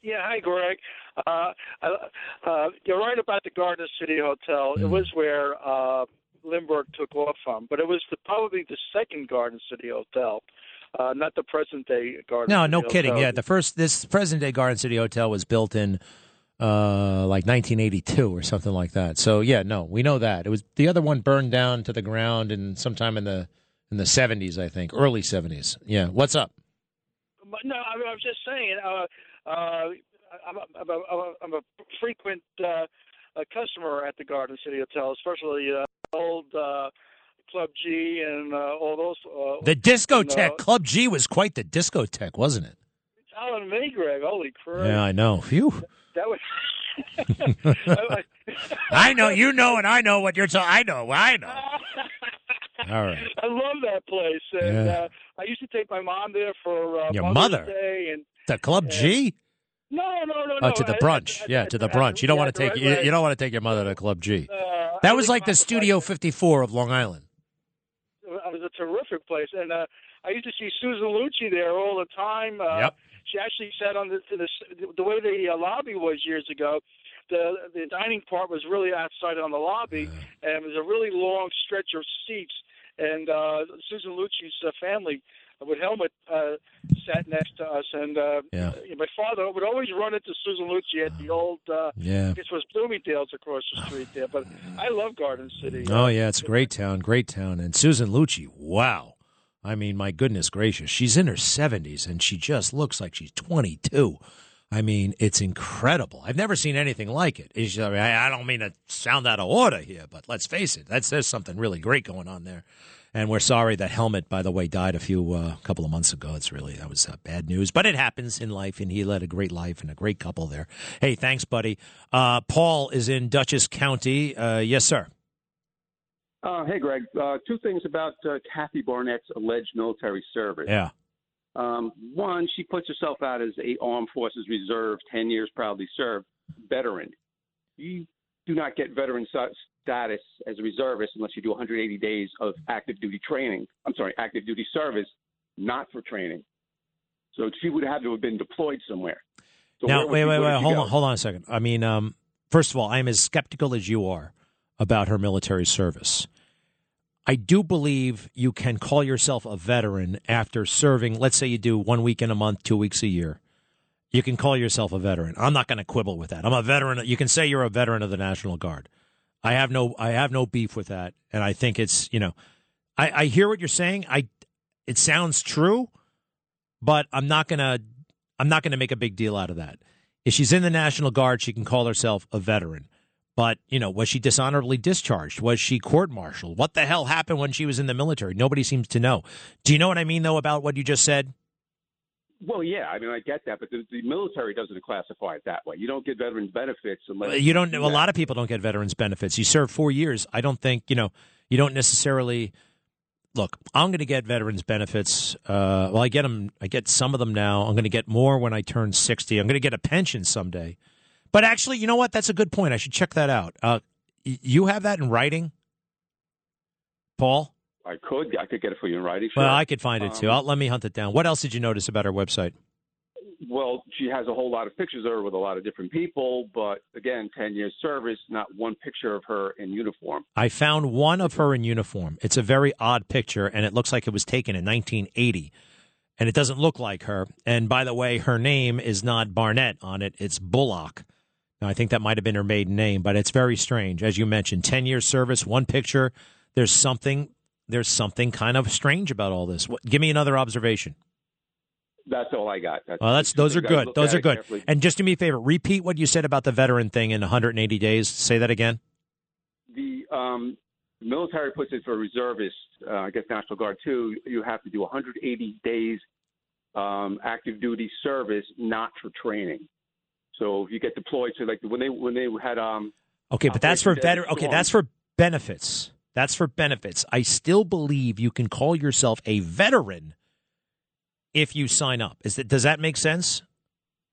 Yeah, hi, Greg. Uh, uh, you're right about the Garden City Hotel. Mm. It was where uh, Lindbergh took off from, but it was the, probably the second Garden City Hotel, uh, not the present day Garden. No, City no Hotel. kidding. Yeah, the first this present day Garden City Hotel was built in uh, like 1982 or something like that. So yeah, no, we know that it was the other one burned down to the ground and sometime in the in the 70s, I think, early 70s. Yeah, what's up? No, I, I was just saying. Uh, uh, I'm a, I'm a, I'm a frequent uh, a customer at the Garden City Hotel, especially uh, old uh, Club G and uh, all those. Uh, The discotheque, Club G was quite the discotheque, wasn't it? Telling me, Greg. Holy crap! Yeah, I know. Phew. That was. I know you know, and I know what you're talking. I know, I know. All right. I love that place, and Yeah. uh, I used to take my mom there for uh, Your Mother's mother? Day and The Club G. no, no, no, Oh, no. to the brunch. I- I- Yeah, to the brunch. You don't yeah, want to take right, you, you don't want to take your mother to Club G. Uh, That was like the Studio 54 of Long Island. It was a terrific place, and uh, I used to see Susan Lucci there all the time. Uh, Yep. She actually sat on the to the the way the uh, lobby was years ago. The the dining part was really outside on the lobby, and it was a really long stretch of seats. And uh, Susan Lucci's uh, family with Helmut uh, sat next to us, and uh, Yeah. my father would always run into Susan Lucci at the old. Uh, Yeah. I guess it was Bloomingdale's across the street there, but I love Garden City. Oh yeah, it's a great town, great town. And Susan Lucci, wow. I mean, my goodness gracious, she's in her 70s and she just looks like she's 22. I mean, it's incredible. I've never seen anything like it. I, mean, I I don't mean to sound out of order here, but let's face it, that's there's something really great going on there. And we're sorry that Helmut, by the way, died a few uh, couple of months ago. It's really that was uh, bad news, but it happens in life, and he led a great life and a great couple there. Hey, thanks, buddy. Uh, Paul is in Dutchess County. Uh, yes, sir. Uh, hey, Greg. Uh, two things about uh, Kathy Barnette's alleged military service. Yeah. Um, one, she puts herself out as a Armed Forces Reserve, 10 years proudly served veteran. You do not get veteran status as a reservist unless you do 180 days of active duty training. I'm sorry, active duty service, not for training. So she would have to have been deployed somewhere. So now, wait, wait, wait. Hold go? on, hold on a second. I mean, um, first of all, I'm as skeptical as you are about her military service. I do believe you can call yourself a veteran after serving. Let's say you do one week in a month, two weeks a year. You can call yourself a veteran. I'm not going to quibble with that. I'm a veteran. You can say you're a veteran of the National Guard. I have no, I have no beef with that, and I think it's, you know, I, I hear what you're saying. I, it sounds true, but I'm not gonna I'm not gonna make a big deal out of that. If she's in the National Guard, she can call herself a veteran. But you know, was she dishonorably discharged? Was she court-martialed? What the hell happened when she was in the military? Nobody seems to know. Do you know what I mean, though, about what you just said? Well, yeah, I mean, I get that, but the, the military doesn't classify it that way. You don't get veterans benefits unless You don't. do A lot of people don't get veterans benefits. You serve four years. I don't think you know. You don't necessarily. Look, I'm going to get veterans benefits. Uh, well, I get them. I get some of them now. I'm going to get more when I turn 60. I'm going to get a pension someday. But actually, you know what? That's a good point. I should check that out. Uh, you have that in writing, Paul? I could, I could get it for you in writing. Well. I could find it too. Um, I'll, let me hunt it down. What else did you notice about our website? Well, she has a whole lot of pictures of her with a lot of different people, but again, 10 years service, not one picture of her in uniform. I found one of her in uniform. It's a very odd picture, and it looks like it was taken in 1980. And it doesn't look like her. And by the way, her name is not Barnette on it, it's Bullock. Now, I think that might have been her maiden name, but it's very strange. As you mentioned, 10 years service, one picture. There's something. There's something kind of strange about all this. What, give me another observation. That's all I got. That's, Well, that's those are good. Those are good. carefully. And just do me a favor, repeat what you said about the veteran thing in 180 days. Say that again. The um, military puts it for reservists, uh, I guess National Guard too, you have to do 180 days um, active duty service, not for training. So if you get deployed to like when they when they had um Okay, but that's for veteran. Okay, that's for benefits. That's for benefits. I still believe you can call yourself a veteran if you sign up. Is that does that make sense?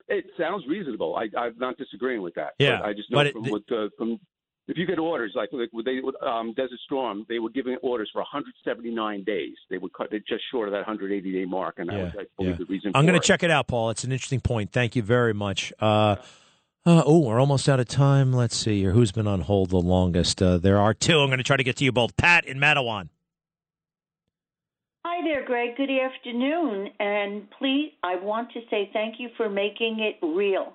It sounds reasonable. I, I'm not disagreeing with that. Yeah, but I just know but it- from, what, uh, from if you get orders like, like when they um, Desert Storm, they were giving orders for 179 days. They would cut it just short of that 180 day mark, and that was, I believe, the reason. I'm for going it. to check it out, Paul. It's an interesting point. Thank you very much. Uh, uh, oh, we're almost out of time. Let's see here. Who's been on hold the longest? Uh, there are two. I'm going to try to get to you both. Pat in Matawan. Hi there, Greg. Good afternoon. And please, I want to say thank you for making it real.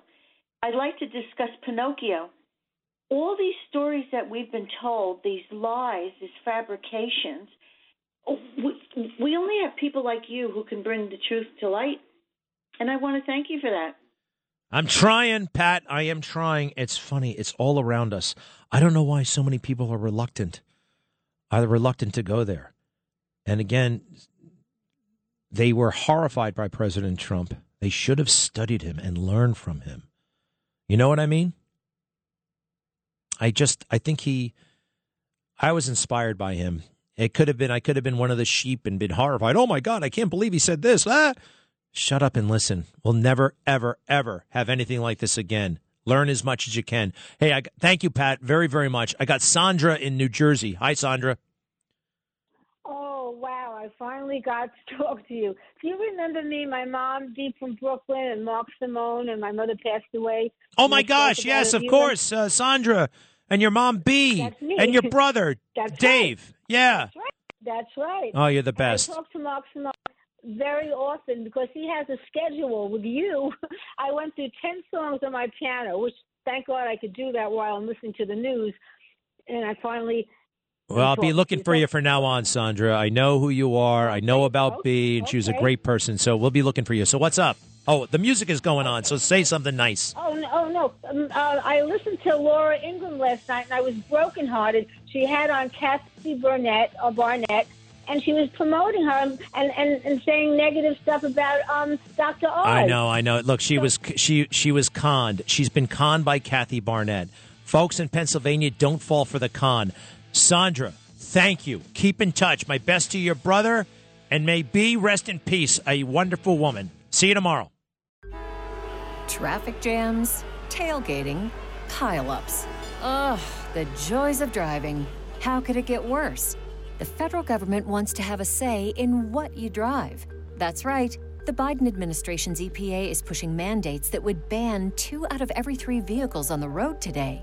I'd like to discuss Pinocchio. All these stories that we've been told, these lies, these fabrications, we only have people like you who can bring the truth to light. And I want to thank you for that. I'm trying, Pat. I am trying. It's funny. It's all around us. I don't know why so many people are reluctant. Are reluctant to go there. And again, they were horrified by President Trump. They should have studied him and learned from him. You know what I mean? I just I think he I was inspired by him. It could have been I could have been one of the sheep and been horrified. Oh my god, I can't believe he said this. Ah. Shut up and listen. We'll never ever ever have anything like this again. Learn as much as you can. Hey, I thank you Pat very very much. I got Sandra in New Jersey. Hi Sandra. Finally got to talk to you. Do you remember me? My mom, Dee from Brooklyn, and Mark Simone, and my mother passed away. Oh my gosh, yes, of course. Uh, Sandra and your mom B and your brother That's Dave. Yeah. That's right. That's right. Oh, you're the And best. I talk to Mark Simone very often because he has a schedule with you. I went through ten songs on my piano, which thank God I could do that while I'm listening to the news. And I finally Well, I'll be looking for you. from now on, Sandra. I know who you are. I know about B, and she was a great person. So we'll be looking for you. So what's up? Oh, the music is going on. So say something nice. Oh no! Oh, no. Um, uh, I listened to Laura Ingraham last night, and I was brokenhearted. She had on Kathy Burnett or Barnette, and she was promoting her and, and, and saying negative stuff about um, Dr. Oz. I know, I know. Look, she was she she was conned. She's been conned by Kathy Barnette. Folks in Pennsylvania, don't fall for the con. Sandra, thank you. Keep in touch. My best to your brother, and may B rest in peace. A wonderful woman. See you tomorrow. Traffic jams, tailgating, pileups. Ugh, the joys of driving. How could it get worse? The federal government wants to have a say in what you drive. That's right. The Biden administration's EPA is pushing mandates that would ban two out of every three vehicles on the road today.